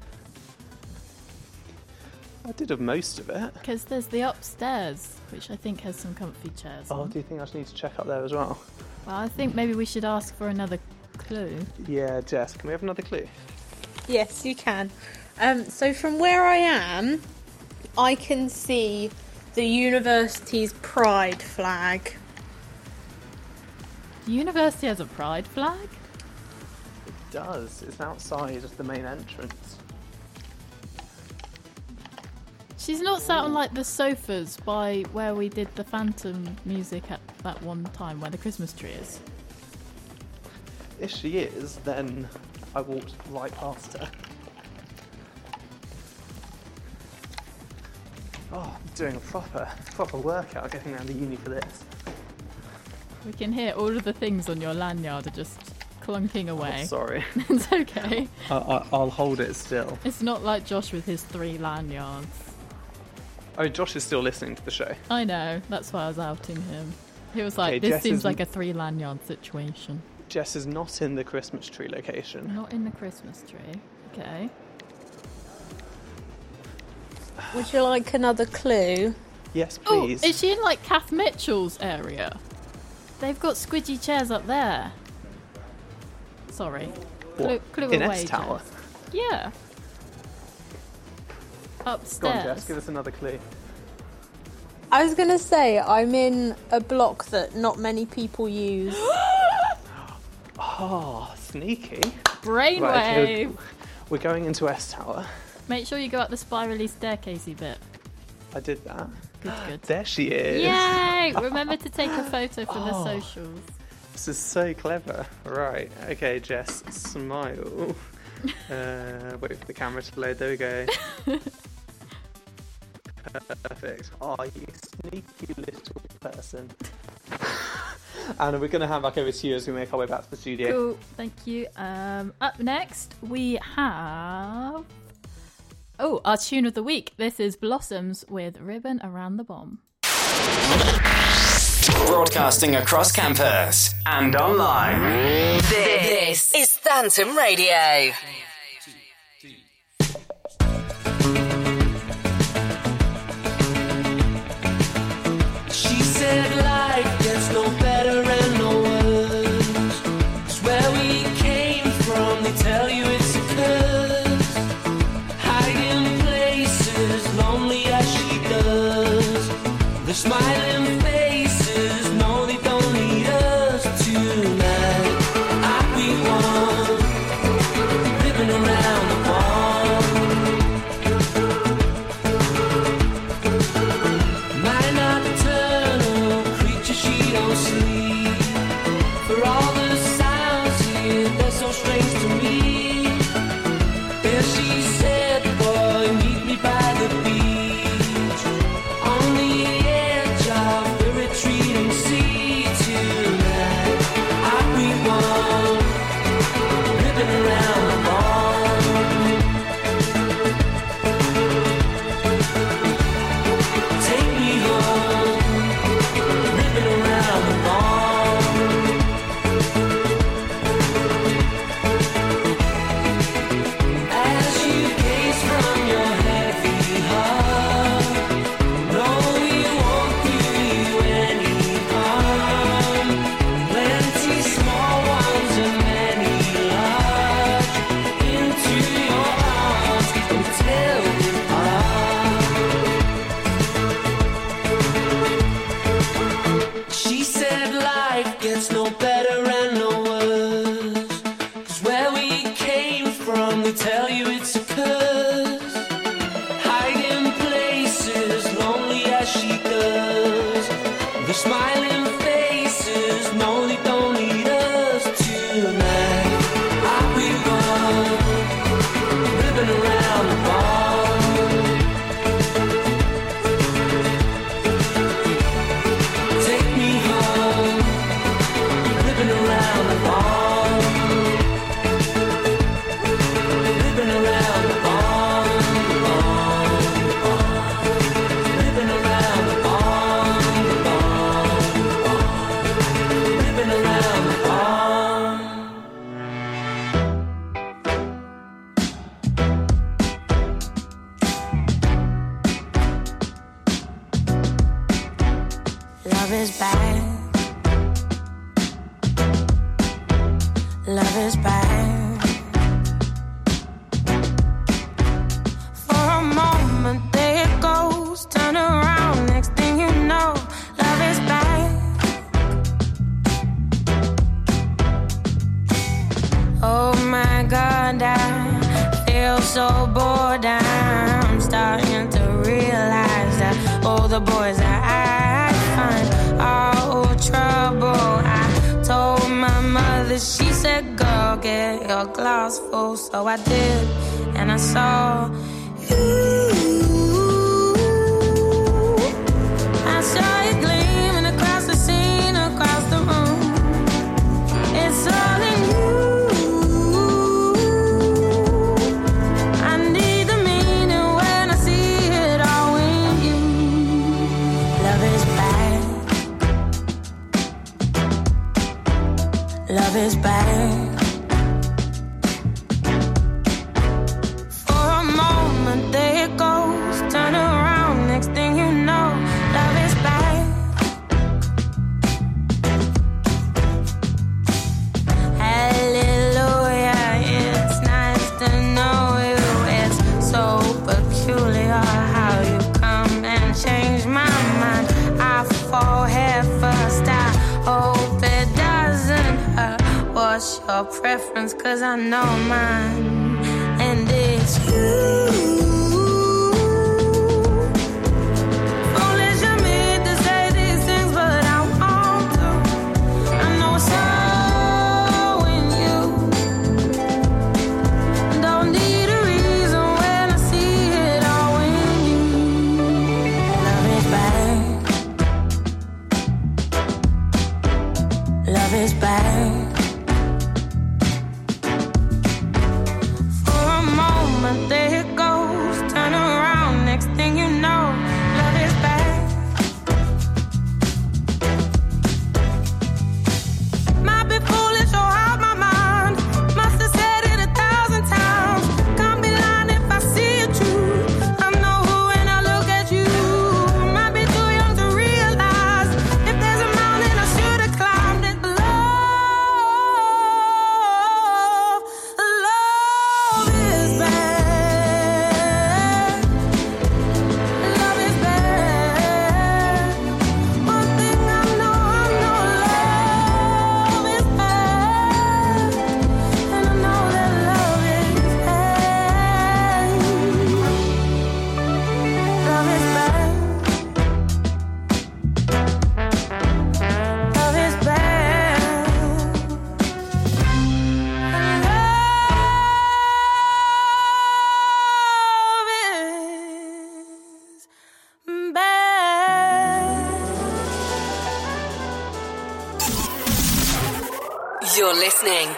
I did of most of it. Because there's the upstairs, which I think has some comfy chairs. Oh, on. do you think I should need to check up there as well? Well, I think maybe we should ask for another clue. Yeah, Jess, can we have another clue? Yes, you can. Um, so from where I am, I can see the university's pride flag. The university has a pride flag? It does. It's outside of the main entrance. She's not sat on like the sofas by where we did the Phantom music at that one time where the Christmas tree is. If she is, then I walked right past her. Oh, I'm doing a proper, proper workout getting around the uni for this. We can hear all of the things on your lanyard are just clunking oh, away. Oh, sorry. it's okay. I, I, I'll hold it still. It's not like Josh with his three lanyards. Oh, Josh is still listening to the show. I know, that's why I was outing him. He was like, Okay, this Jess seems is- like a three lanyard situation. Jess is not in the Christmas tree location. Not in the Christmas tree. Okay. Would you like another clue? Yes, Oh, please. is she in like Kath Mitchell's area? They've got squidgy chairs up there. Sorry. Clue, What? clue in away, S Tower? Jess. Yeah. Go on, Upstairs. Jess, give us another clue. I was gonna say I'm in a block that not many people use. Oh, sneaky. Brainwave. Right, We're going into S Tower. Make sure you go up the spirally staircasey bit. I did that. Good, good. There she is. Yay! Remember to take a photo for the Oh. socials. This is so clever. Right. Okay, Jess, smile. uh, wait for the camera to load. There we go. Perfect. Oh, you sneaky little person. Anna, we're going to hand back over to you as we make our way back to the studio. Cool, thank you. Um, up next, we have. Oh, our tune of the week. This is Blossoms with Ribbon Around the Bomb. Broadcasting across campus and online. This is Phantom Radio. She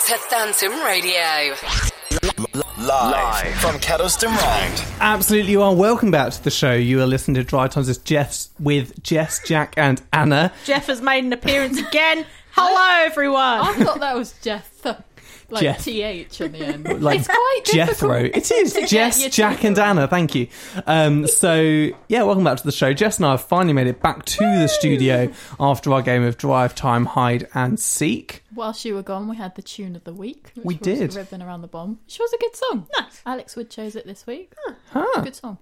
to Phantom Radio. Live from Kedleston Road. Absolutely, you are. Welcome back to the show. You are listening to Drive Time's with Jeff's with Jess, Jack, and Anna. Jeff has made an appearance again. Hello, everyone. I thought that was Jeff, like Jeff. th on the end. Like it's quite Jethro. difficult. It is Jess, Jack, and. Anna. Thank you. Um, so yeah, welcome back to the show. Jess and I have finally made it back to the studio after our game of Drive Time, Hide and Seek. Whilst you were gone, we had the tune of the week. Which We was did. Ribbon Around the Bomb. Which was a good song. Nice. Alex Wood chose it this week. Huh. Good song.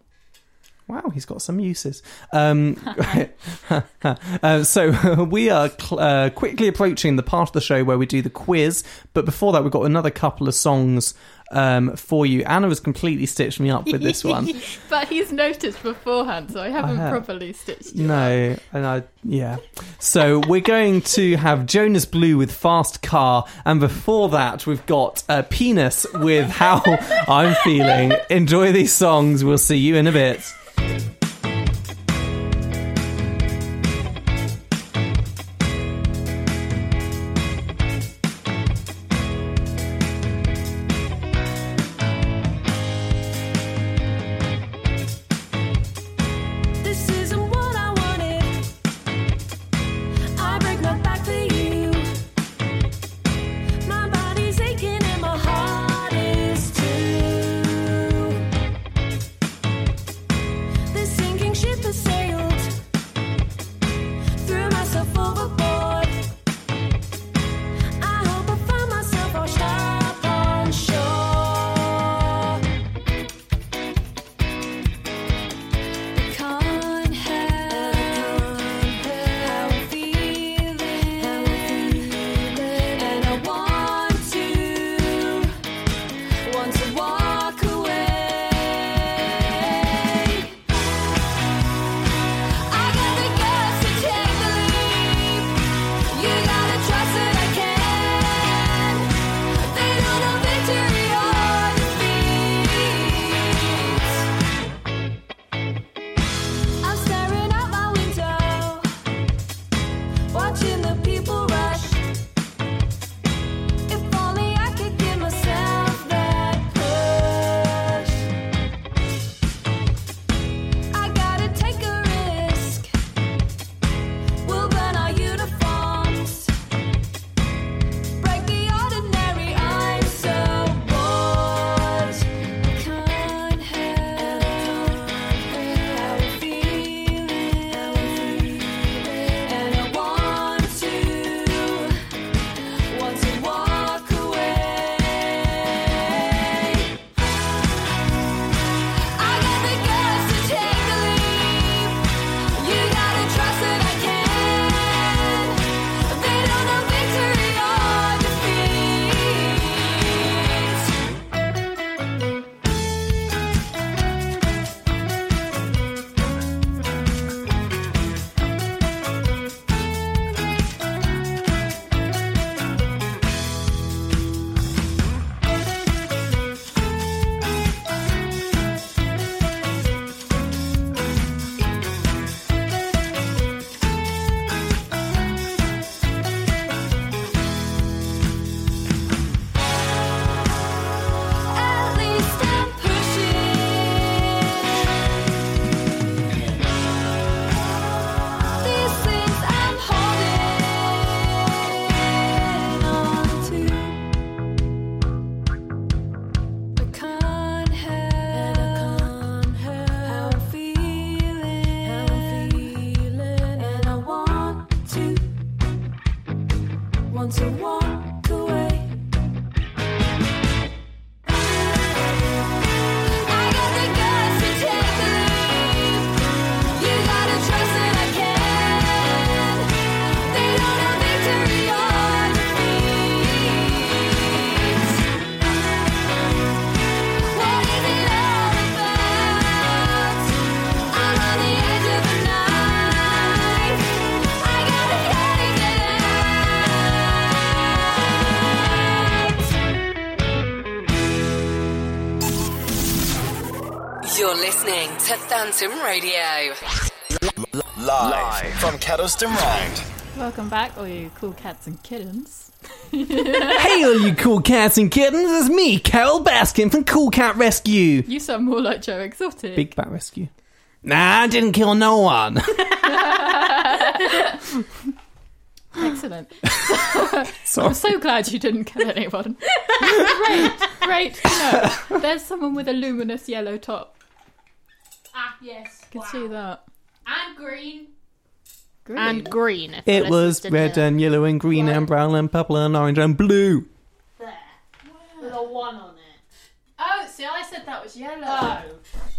Wow, he's got some uses. Um, uh, so we are cl- uh, quickly approaching the part of the show where we do the quiz. But before that, we've got another couple of songs um, for you. Anna has completely stitched me up with this one. but he's noticed beforehand, so I haven't have. properly stitched you. No, and I yeah. So we're going to have Jonas Blue with Fast Car, and before that we've got uh, Penis with How I'm Feeling. Enjoy these songs. We'll see you in a bit. Thank you. To Phantom Radio. Live from Kedleston Road. Welcome back, all you cool cats and kittens. hey, all you cool cats and kittens, it's me, Carole Baskin from Cool Cat Rescue. You sound more like Joe Exotic. Big Bat Rescue. Nah, I didn't kill no one. Excellent. Sorry. I'm so glad you didn't kill anyone. great, great. No, there's someone with a luminous yellow top. Ah, yes. Can see that. And green. Green. And green. if It was red didn't and yellow and green and brown and purple and orange and blue. There. With a one on it. Oh, see, I said that was yellow. Oh.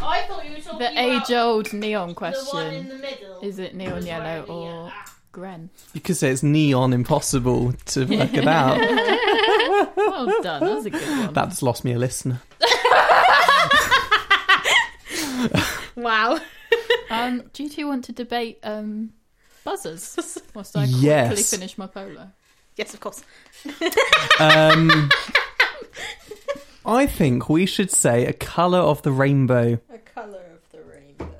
I thought you were talking The about age-old neon question. the one in the middle. Is it neon yellow or Gren? You could say it's neon impossible to work it out. well done. That was a good one. That's lost me a listener. Wow. Um, do you two want to debate um, buzzers whilst I quickly Yes. finish my polo? Yes, of course. Um, I think we should say a colour of the rainbow, A colour of the rainbow.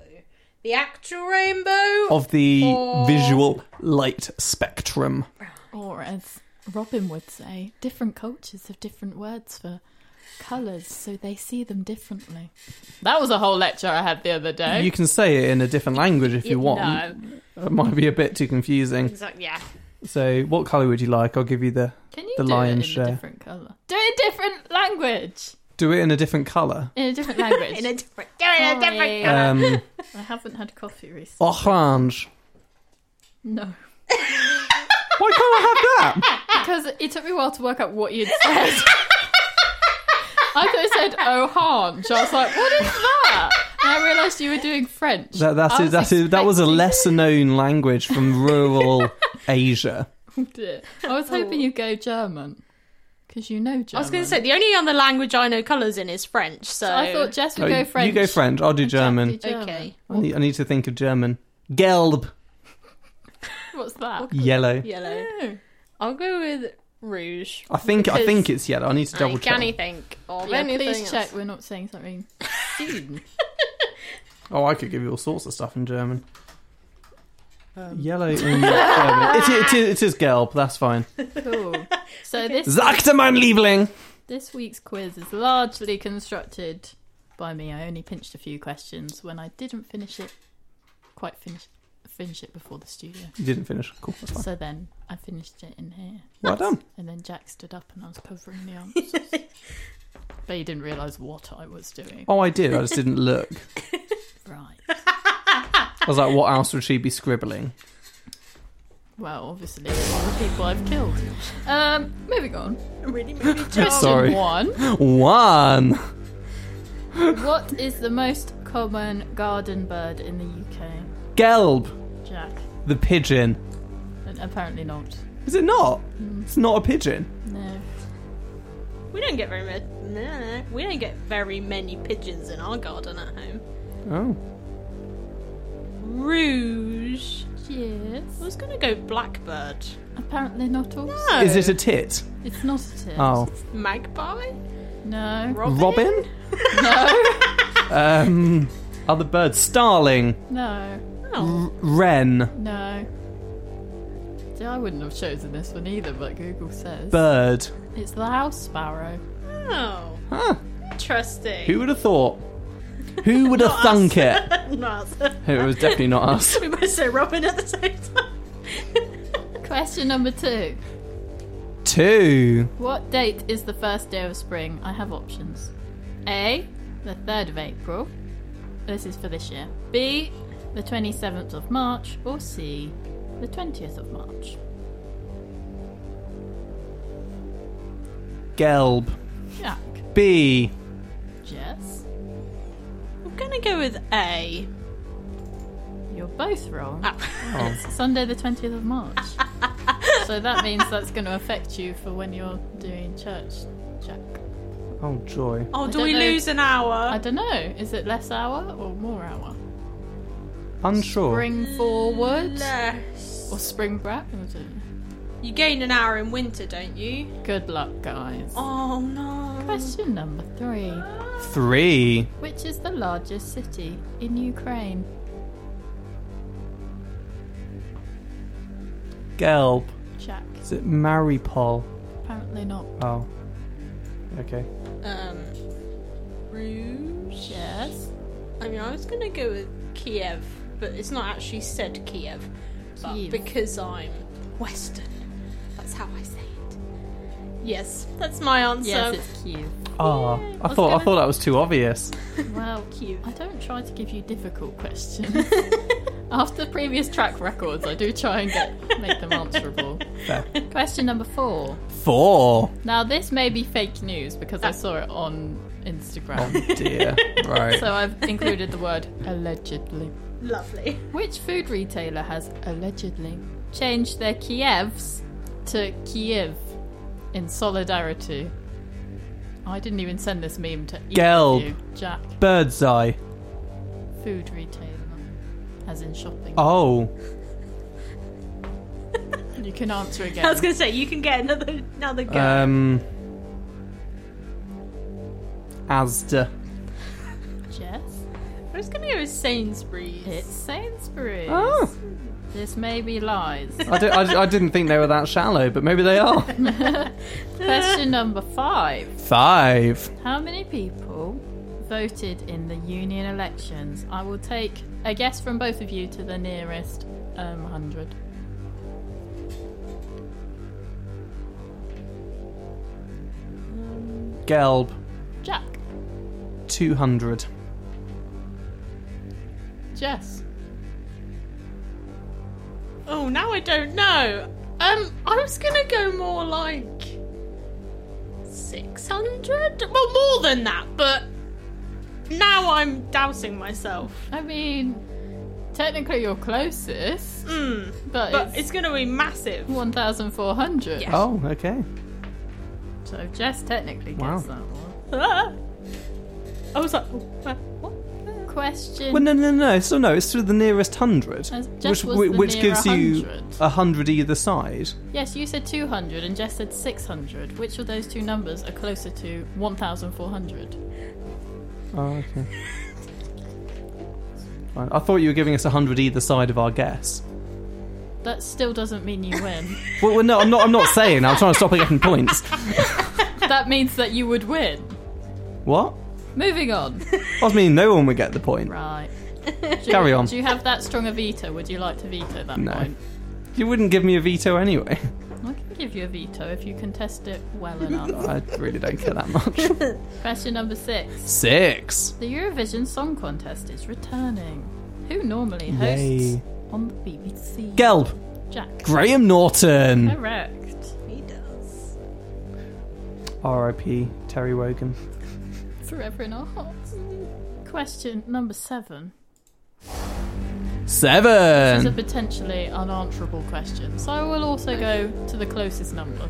The actual rainbow. of the Or- visual light spectrum. Or as Robin would say, different cultures have different words for colours, so they see them differently. That was a whole lecture I had the other day. You can say it in a different language if you Y- want. It might be a bit too confusing. Exactly. Yeah. So, what colour would you like? I'll give you the Can you the do lion's it in share. a different colour? Do it in a different language. Do it in a different colour. In a different language. In a different. Do it in a different colour. Um, I haven't had coffee recently. orange. No. Why can't I have that? Because it took me a while to work out what you'd said. I thought it said oh, orange. I was like, what is that? And I realised you were doing French. That that's I it, was that's it, that was a lesser known language from rural Asia. Oh, dear. I was hoping you'd go German. Because you know German. I was going to say the only other language I know colours in is French. So, I thought Jess would Oh, go French. You go French. I'll do German. German. Okay. I need, I need to think of German. Gelb, What's that? yellow. Yellow. Oh. I'll go with rouge. I think I think it's yellow. I need to double I check. can't think of Yeah, anything please else. check we're not saying something obscene. Oh, I could give you all sorts of stuff in German. Um. Yellow in German. It, it, it, it is Gelb. That's fine. cool. So this Sagte mein Liebling. this week's quiz is largely constructed by me. I only pinched a few questions when I didn't finish it quite finish finish it before the studio. You didn't finish. Cool. That's fine. So then I finished it in here. Well done. And then Jack stood up and I was covering the arms. but he didn't realise what I was doing. Oh, I did. I just didn't look. Right. I was like, what else would she be scribbling? Well, obviously, all the people I've killed. Um, moving on. Really made me Question Sorry. one. One. What is the most common garden bird in the UK? Gelb, Jack. the pigeon. And apparently not. Is it not? Mm. It's not a pigeon. No. We don't get very many. We don't get very many pigeons in our garden at home. Oh. Rouge. Yes. I was gonna go blackbird. Apparently not also. No. Is it a tit? It's not a tit. Oh. Magpie. No. Robin? No. Um, other birds. Starling. No. R- wren. No. See, I wouldn't have chosen this one either, but Google says. Bird. It's the house sparrow. Oh. Huh. Interesting. Who would have thought? Who would have thunk it? Not us. It was definitely not us. we both say Robin at the same time. Question number two. Two. What date is the first day of spring? I have options. A, the 3rd of April. This is for this year. B, the 27th of March. Or C, the 20th of March. Gelb. Jack. B. Jess. I'm gonna go with A. You're both wrong. Ah. Oh. It's Sunday the 20th of March. so that means that's going to affect you for when you're doing church, Jack. Oh, joy. Oh, do we know. lose an hour? I don't know. Is it less hour or more hour? Unsure. Spring forward? Less. Or spring back? I don't know. You gain an hour in winter, don't you? Good luck, guys. Oh no. Question number three. Three. Which is the largest city in Ukraine? Gelb. Jack. Is it Mariupol? Apparently not. Oh. Okay. Um, Rouge. Yes. I mean, I was gonna go with Kiev, but it's not actually said Kiev. But Kiev. because I'm Western, that's how I say it. Yes, that's my answer. Yes, it's Kiev. Oh, I was thought I gonna- thought that was too obvious. Well, cute. I don't try to give you difficult questions. After previous track records, I do try and get make them answerable. Fair. Question number four. Four. Now, this may be fake news because I ah. saw it on Instagram. Oh dear. Right. So I've included the word allegedly. Lovely. Which food retailer has allegedly changed their Kievs to Kiev in solidarity? I didn't even send this meme to either Gelb. you. Jack, Birds Eye. food retailer, as in shopping. Oh. You can answer again. I was gonna say you can get another another go. Um. Asda. I was gonna go with Sainsbury's. It's Sainsbury's. Oh. This may be lies. I, di- I, I didn't think they were that shallow, but maybe they are. Question number five. Five. How many people voted in the union elections? I will take a guess from both of you to the nearest um, 100. Gelb. Jack. 200. Jess. Oh, now I don't know. Um, I was gonna go more like six hundred. Well, more than that, but now I'm doubting myself. I mean, technically you're closest, Mm, but, but it's, it's gonna be massive. 1,400. Yes. Oh, okay. So Jess technically Wow. gets that one. Ah. I was like, oh, uh, what? Question. Well, no, no, no. So no, it's to the nearest hundred, As- which was the which near gives you 100. a hundred either side. Yes, you said 200 and Jess said 600. Which of those two numbers are closer to 1,400? Oh, okay. Fine. I thought you were giving us a hundred either side of our guess. That still doesn't mean you win. Well, well, no, I'm not. I'm not saying. I'm trying to stop her getting points. that means that you would win. What? Moving on. I mean, no one would get the point. Right. Do Carry you, on. Do you have that strong a veto? Would you like to veto that No. point? You wouldn't give me a veto anyway. I can give you a veto if you contest it well enough. I really don't care that much. Question number six. Six. The Eurovision Song Contest is returning. Who normally hosts Yay. on the BBC? Gelb. Jack. Graham Norton. Correct. He does. R.I.P. Terry Wogan. Forever in our hearts. Question number seven. Seven. This is a Seven. potentially unanswerable question, so I will also go to the closest number.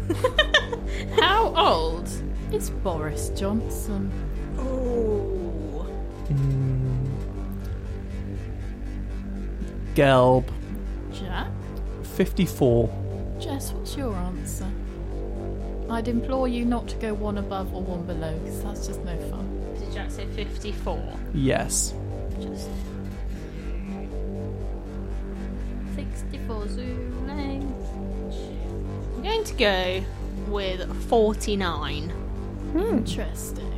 How old is Boris Johnson? Oh. Gelb. Jack? Fifty-four. Jess, what's your answer? I'd implore you not to go one above or one below, because that's just no fun. Did Jack say 54? Yes. Just 64 Zoom lanes. I'm going to go with 49. Interesting.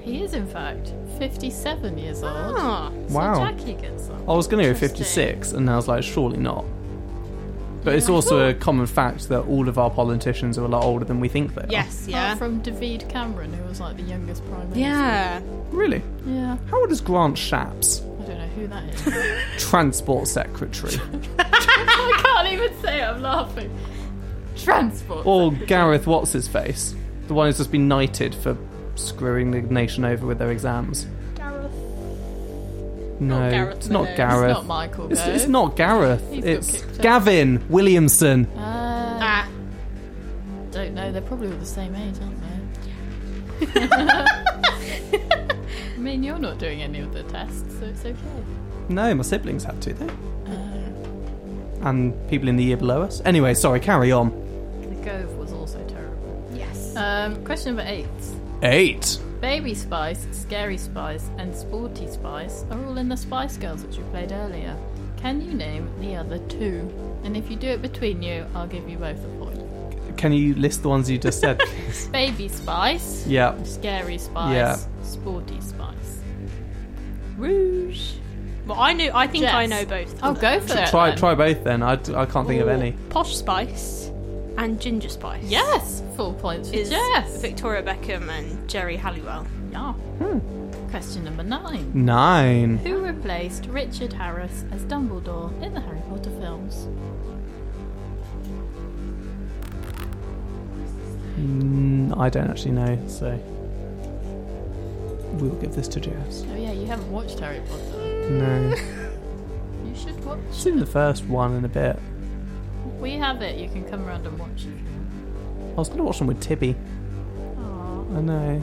He is, in fact, 57 years old. Ah. So Wow. Jackie gets that. I was going to go Interesting. 56, and now I was like, surely not. But it's also a common fact that all of our politicians are a lot older than we think they are. Yes, Apart yeah. from David Cameron, who was like the youngest prime minister. Yeah. Really? Yeah. How old is Grant Shapps? I don't know who that is. Transport Secretary. I can't even say it, I'm laughing. Transport. or secretary. Gareth What's His Face? The one who's just been knighted for screwing the nation over with their exams. Gareth. No, Not Gareth it's not Mills. Gareth. It's not Michael It's, it's not Gareth. He's it's kicked out. Gavin Williamson. Uh, Ah. Don't know, they're probably all the same age, aren't they? I mean, you're not doing any of the tests, so it's okay. No, my siblings have to, though. Uh, And people in the year below us. Anyway, sorry, carry on. the Gove was also terrible. Yes. Um, question number eight. Eight. Baby Spice, Scary Spice, and Sporty Spice are all in the Spice Girls which we played earlier. Can you name the other two? And if you do it between you, I'll give you both a point. Can you list the ones you just said? Baby Spice, yeah. Scary Spice, Yeah. Sporty Spice. Rouge. Well, I knew. I think I Jess. know both. Oh, go for it. Try then. try both then. I, I can't think of Ooh, any. Posh Spice and Ginger Spice. Yes, full points for Is Jess. Victoria Beckham and Geri Halliwell. Yeah. Question number nine. Nine. Who replaced Richard Harris as Dumbledore in the Harry Potter films? Mm, I don't actually know, so we'll give this to Jess. Oh yeah, you haven't watched Harry Potter. No, You should watch. I've seen the first one in a bit. We have it. You can come around and watch it. I was going to watch them with Tibby. Aw. I know.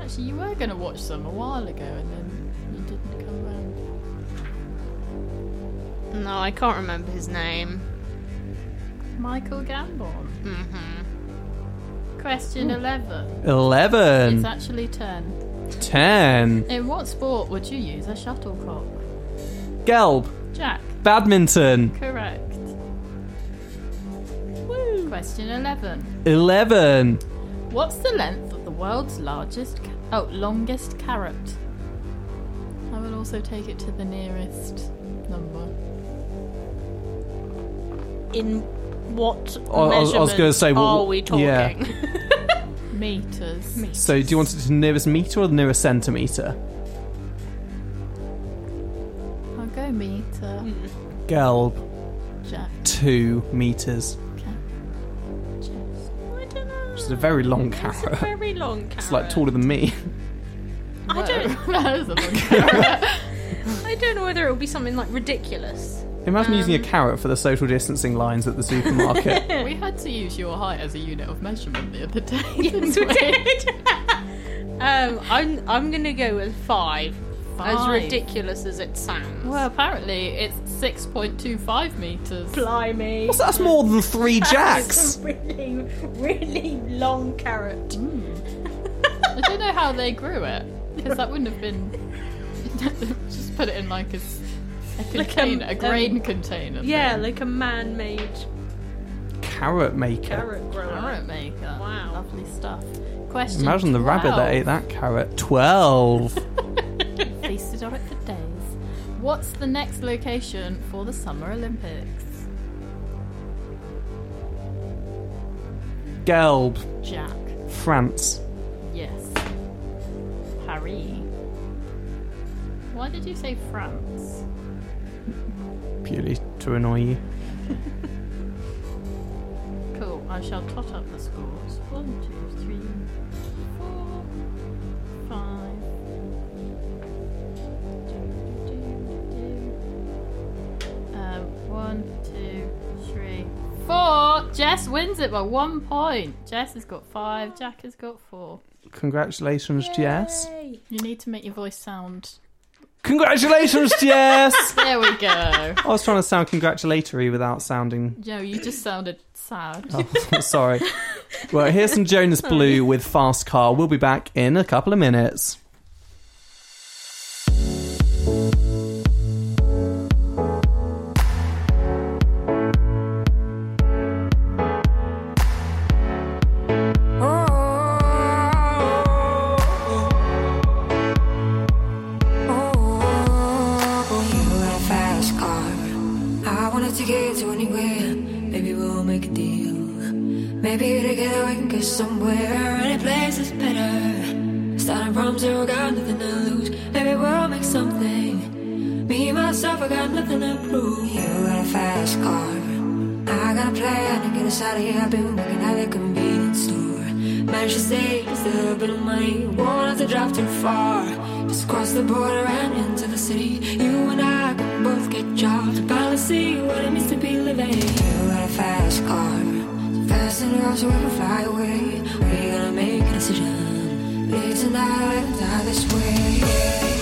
Actually, you were going to watch them a while ago, and then you didn't come around. No, I can't remember his name. Michael Gambon. Mm-hmm. Question eleven. Eleven. It's actually ten. Ten. In what sport would you use a shuttlecock? Gelb. Jack. Badminton. Correct. Woo. Question 11. Eleven. What's the length of the world's largest, ca- oh, longest carrot? I will also take it to the nearest number. In what I- I was- I was gonna measurement say, are what- we talking? yeah. Meters. So, do you want it to the nearest meter or the nearest centimeter? I'll go meter. Hmm. Gelb. Jack. Two meters. I don't know. Which is a very long It's a carrot. very long carrot. It's like taller than me. I don't. that is a long carrot. I don't know whether it would be something like ridiculous. Imagine using a Um, carrot for the social distancing lines at the supermarket. we had to use your height as a unit of measurement the other day. Yes, didn't we did. um, I'm I'm gonna go with five. As ridiculous as it sounds. Well, apparently it's 6.25 meters. Blimey. What's that? That's more than three jacks. is a really, really long carrot. I don't know how they grew it because that wouldn't have been. just put it in like a, s- a Like a- container, a, grain um, container. Yeah, thing. like a man-made Carrot maker. carrot grower. carrot maker. Wow. lovely stuff. Question. Imagine the rabbit that 12. ate that carrot. Twelve. Feasted on it for days. What's the next location for the Summer Olympics? Gelb. Jack. France. Yes. Paris. Why did you say France? Purely to annoy you. Cool. I shall tot up the scores. One, two, one, two, three, four. Jess wins it by one point. Jess has got five. Jack has got four. Congratulations, Jess. You need to make your voice sound. Congratulations, Jess. There we go. I was trying to sound congratulatory without sounding. Joe, you just sounded sad. Oh, sorry. Well, here's some Jonas Blue with Fast Car. We'll be back in a couple of minutes. I've been working at the convenience store. Managed to save a little bit of money. Won't have to drive too far. Just cross the border and into the city. You and I can both get jobs. Finally see what it means to be living. You got a fast car. Fast enough so we can fly away. We're gonna make a decision. Live tonight die this way.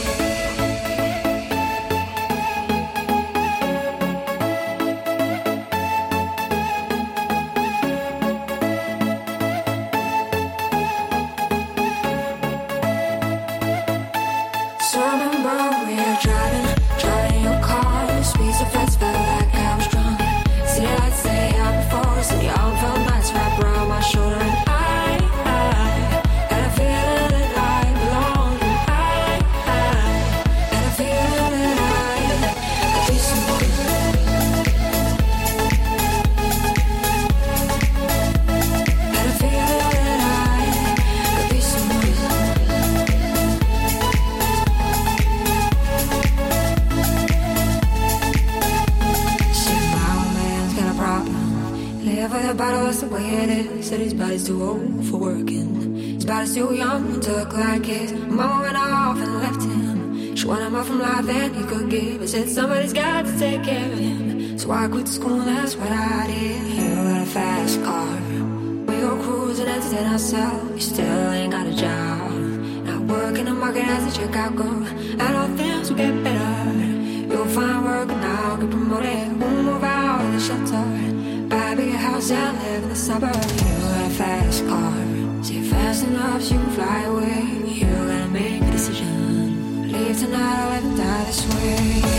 Live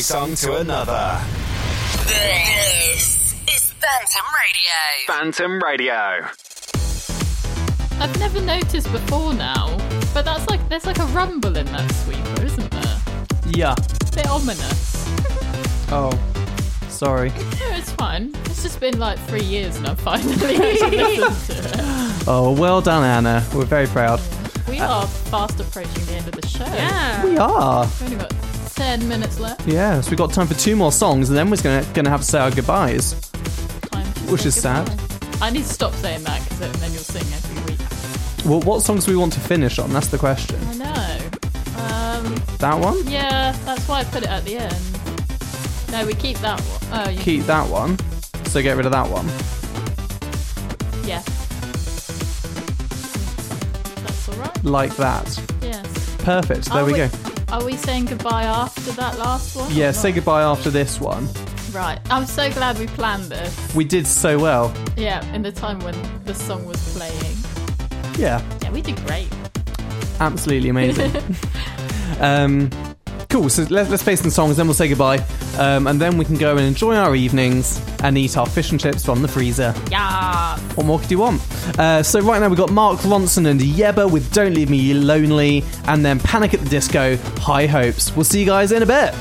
song to another. This is Phantom Radio. Phantom Radio. I've never noticed before now, but that's like there's like a rumble in that sweeper, isn't there? Yeah. bit ominous. Oh, sorry. No, it's fine. It's just been like three years and I've finally listened to it. Oh, well done, Anna. We're very proud. We are fast approaching the end of the show. Yeah. We are. We've only got ten minutes left. Yeah, so we've got time for two more songs, and then we're gonna gonna have to say our goodbyes, which is sad. I need to stop saying that because then you'll sing every week. Well, what songs do we want to finish on? That's the question. I know. Um, That one? yeah, that's why I put it at the end. No, we keep that one. Oh, Keep that one. So get rid of that one. Yeah. That's all right. Like that. Yes. Perfect. There Are we, go. Are we saying goodbye after that last one? Yeah, say goodbye after this one. Right. I'm so glad we planned this. We did so well. Yeah, in the time when the song was playing. Yeah, Yeah, we did great. absolutely amazing. um, cool. So let's, let's play some songs, then we'll say goodbye, um, and then we can go and enjoy our evenings and eat our fish and chips from the freezer. Yeah. What more could you want? Uh, so right now we've got Mark Ronson and YEBBA with "Don't Leave Me Lonely," and then Panic at the Disco, "High Hopes." We'll see you guys in a bit.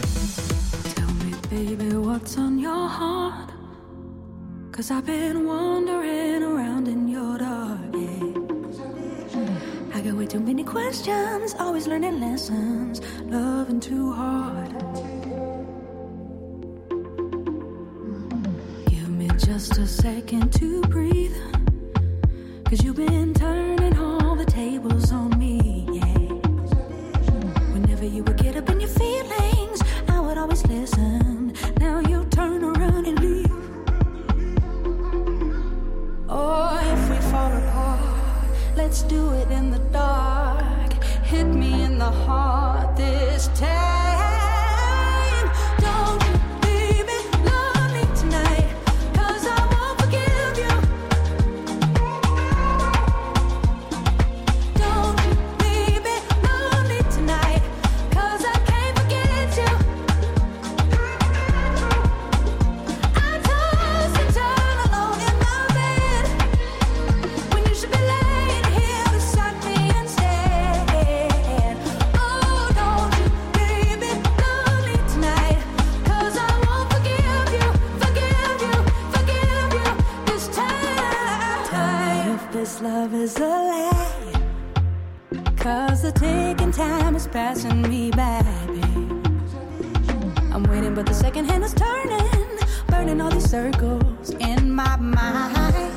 Baby, what's on your heart? Cause I've been wandering around in your dark. yeah. I got way too many questions, always learning lessons, loving too hard. Just a second to breathe. Cause you've been turning all the tables on me, yeah. Whenever you would get up in your feelings, I would always listen. Now you turn around and leave. Or if we fall apart, let's do it in the dark. Hit me in the heart this time. this love is a lie. Cause the taking time is passing me by, babe. I'm waiting, but the second hand is turning, burning all these circles in my mind.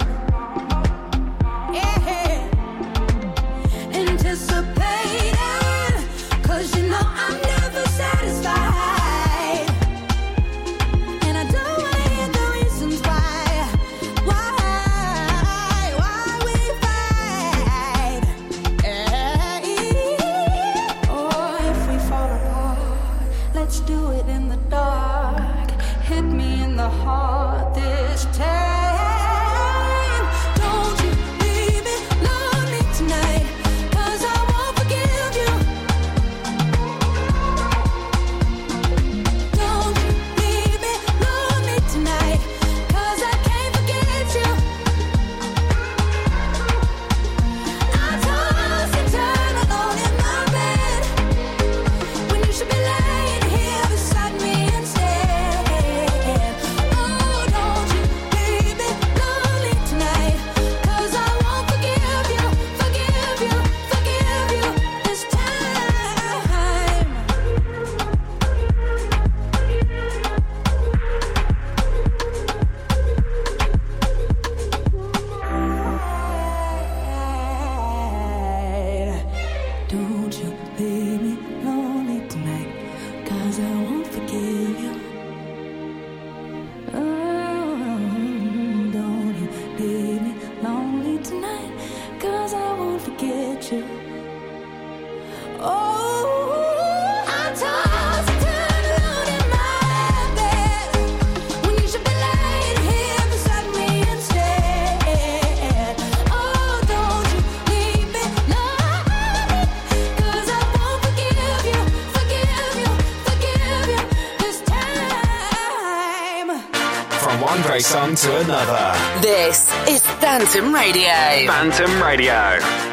song to another. This is Phantom Radio. Phantom Radio.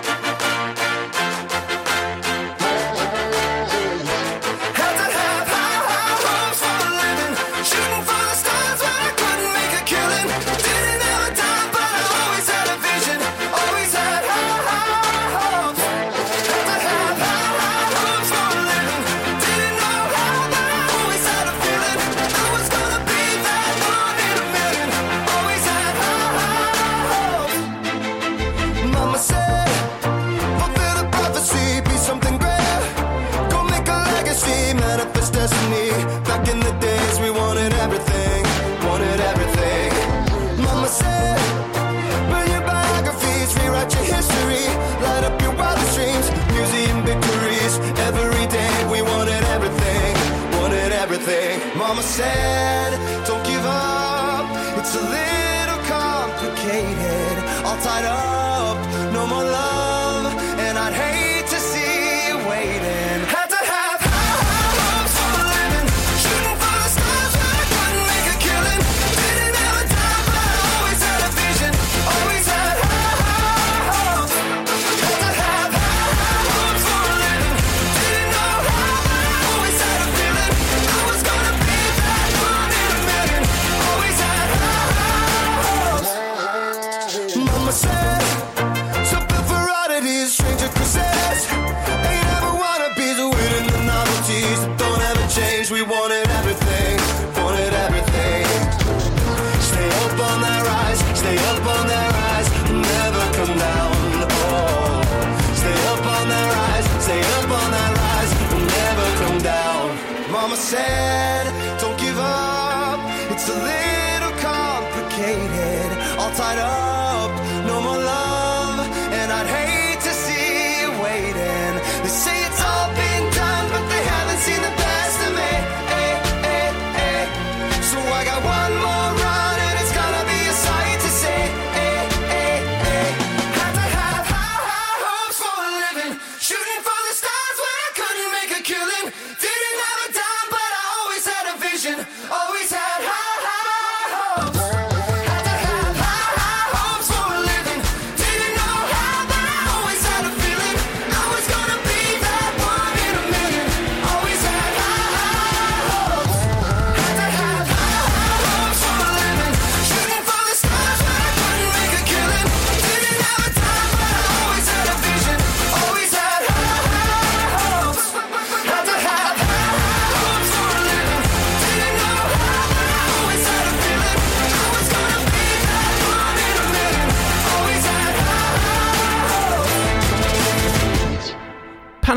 myself. Something for stranger crusade.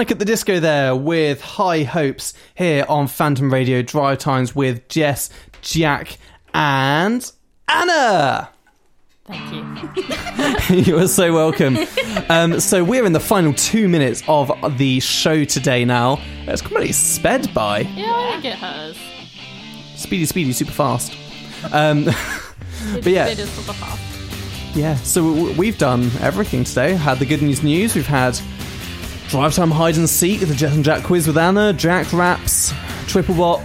Panic at the Disco there with High Hopes here on Phantom Radio Drive Times with Jess, Jack, and Anna. Thank you. you are so welcome. Um, so we're in the final two minutes of the show today now. It's completely sped by. Yeah, I think it has. Speedy, speedy, super fast. Um, but yeah, It is super fast. yeah. So we've done everything today. Had the good news news. We've had drive time hide and seek, the Jess and Jack quiz with Anna, Jack raps, triple bop.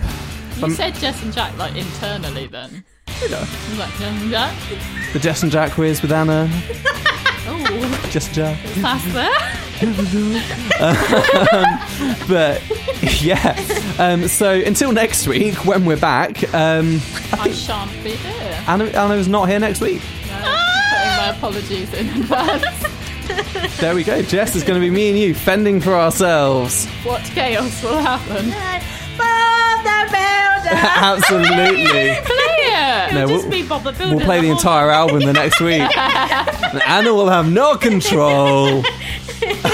You Um, said Jess and Jack like internally then. You know. Like Jess and Jack. the Jess and Jack quiz with Anna, Oh, Jess and Jack. fast there. um, but yeah. Um, so until next week, when we're back, um, I shan't be here. Anna, Anna's not here next week. No, putting my apologies in advance. There we go. Jess is going to be me and you fending for ourselves. what chaos will happen? Bob the Builder. Absolutely. Play it. No, It'll just we'll- be Bob the Builder. We'll play the whole entire album the next week. And Anna will have no control.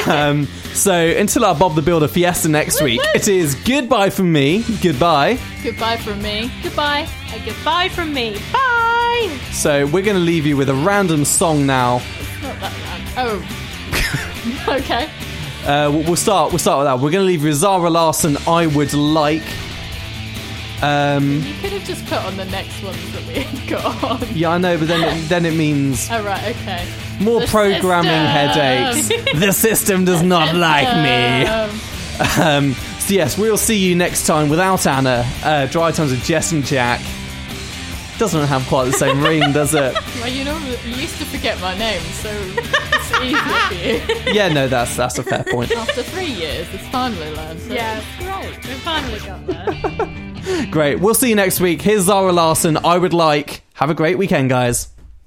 Um, so until our Bob the Builder fiesta next week, it is goodbye from me. Goodbye. Goodbye from me. Goodbye. And goodbye from me. Bye. So we're going to leave you with a random song now. Not that random. Oh. okay. Uh, we'll we'll start. We'll start with that. We're going to leave with Zara Larsson. I would like. Um, You could have just put on the next ones that we got on. yeah, I know, but then it, then it means Oh right, okay. more The programming system. headaches. the system does not like me. Um, Um, so yes, we'll see you next time without Anna. Uh, Drive Times with Jess and Jack. Doesn't have quite the same ring, does it? well, you know, you used to forget my name, so easier. Yeah, no, that's that's a fair point. After three years, it's finally learned. So Yeah. it's great. We finally got there. Great. We'll see you next week. Here's Zara Larsson. I would like. Have a great weekend, guys.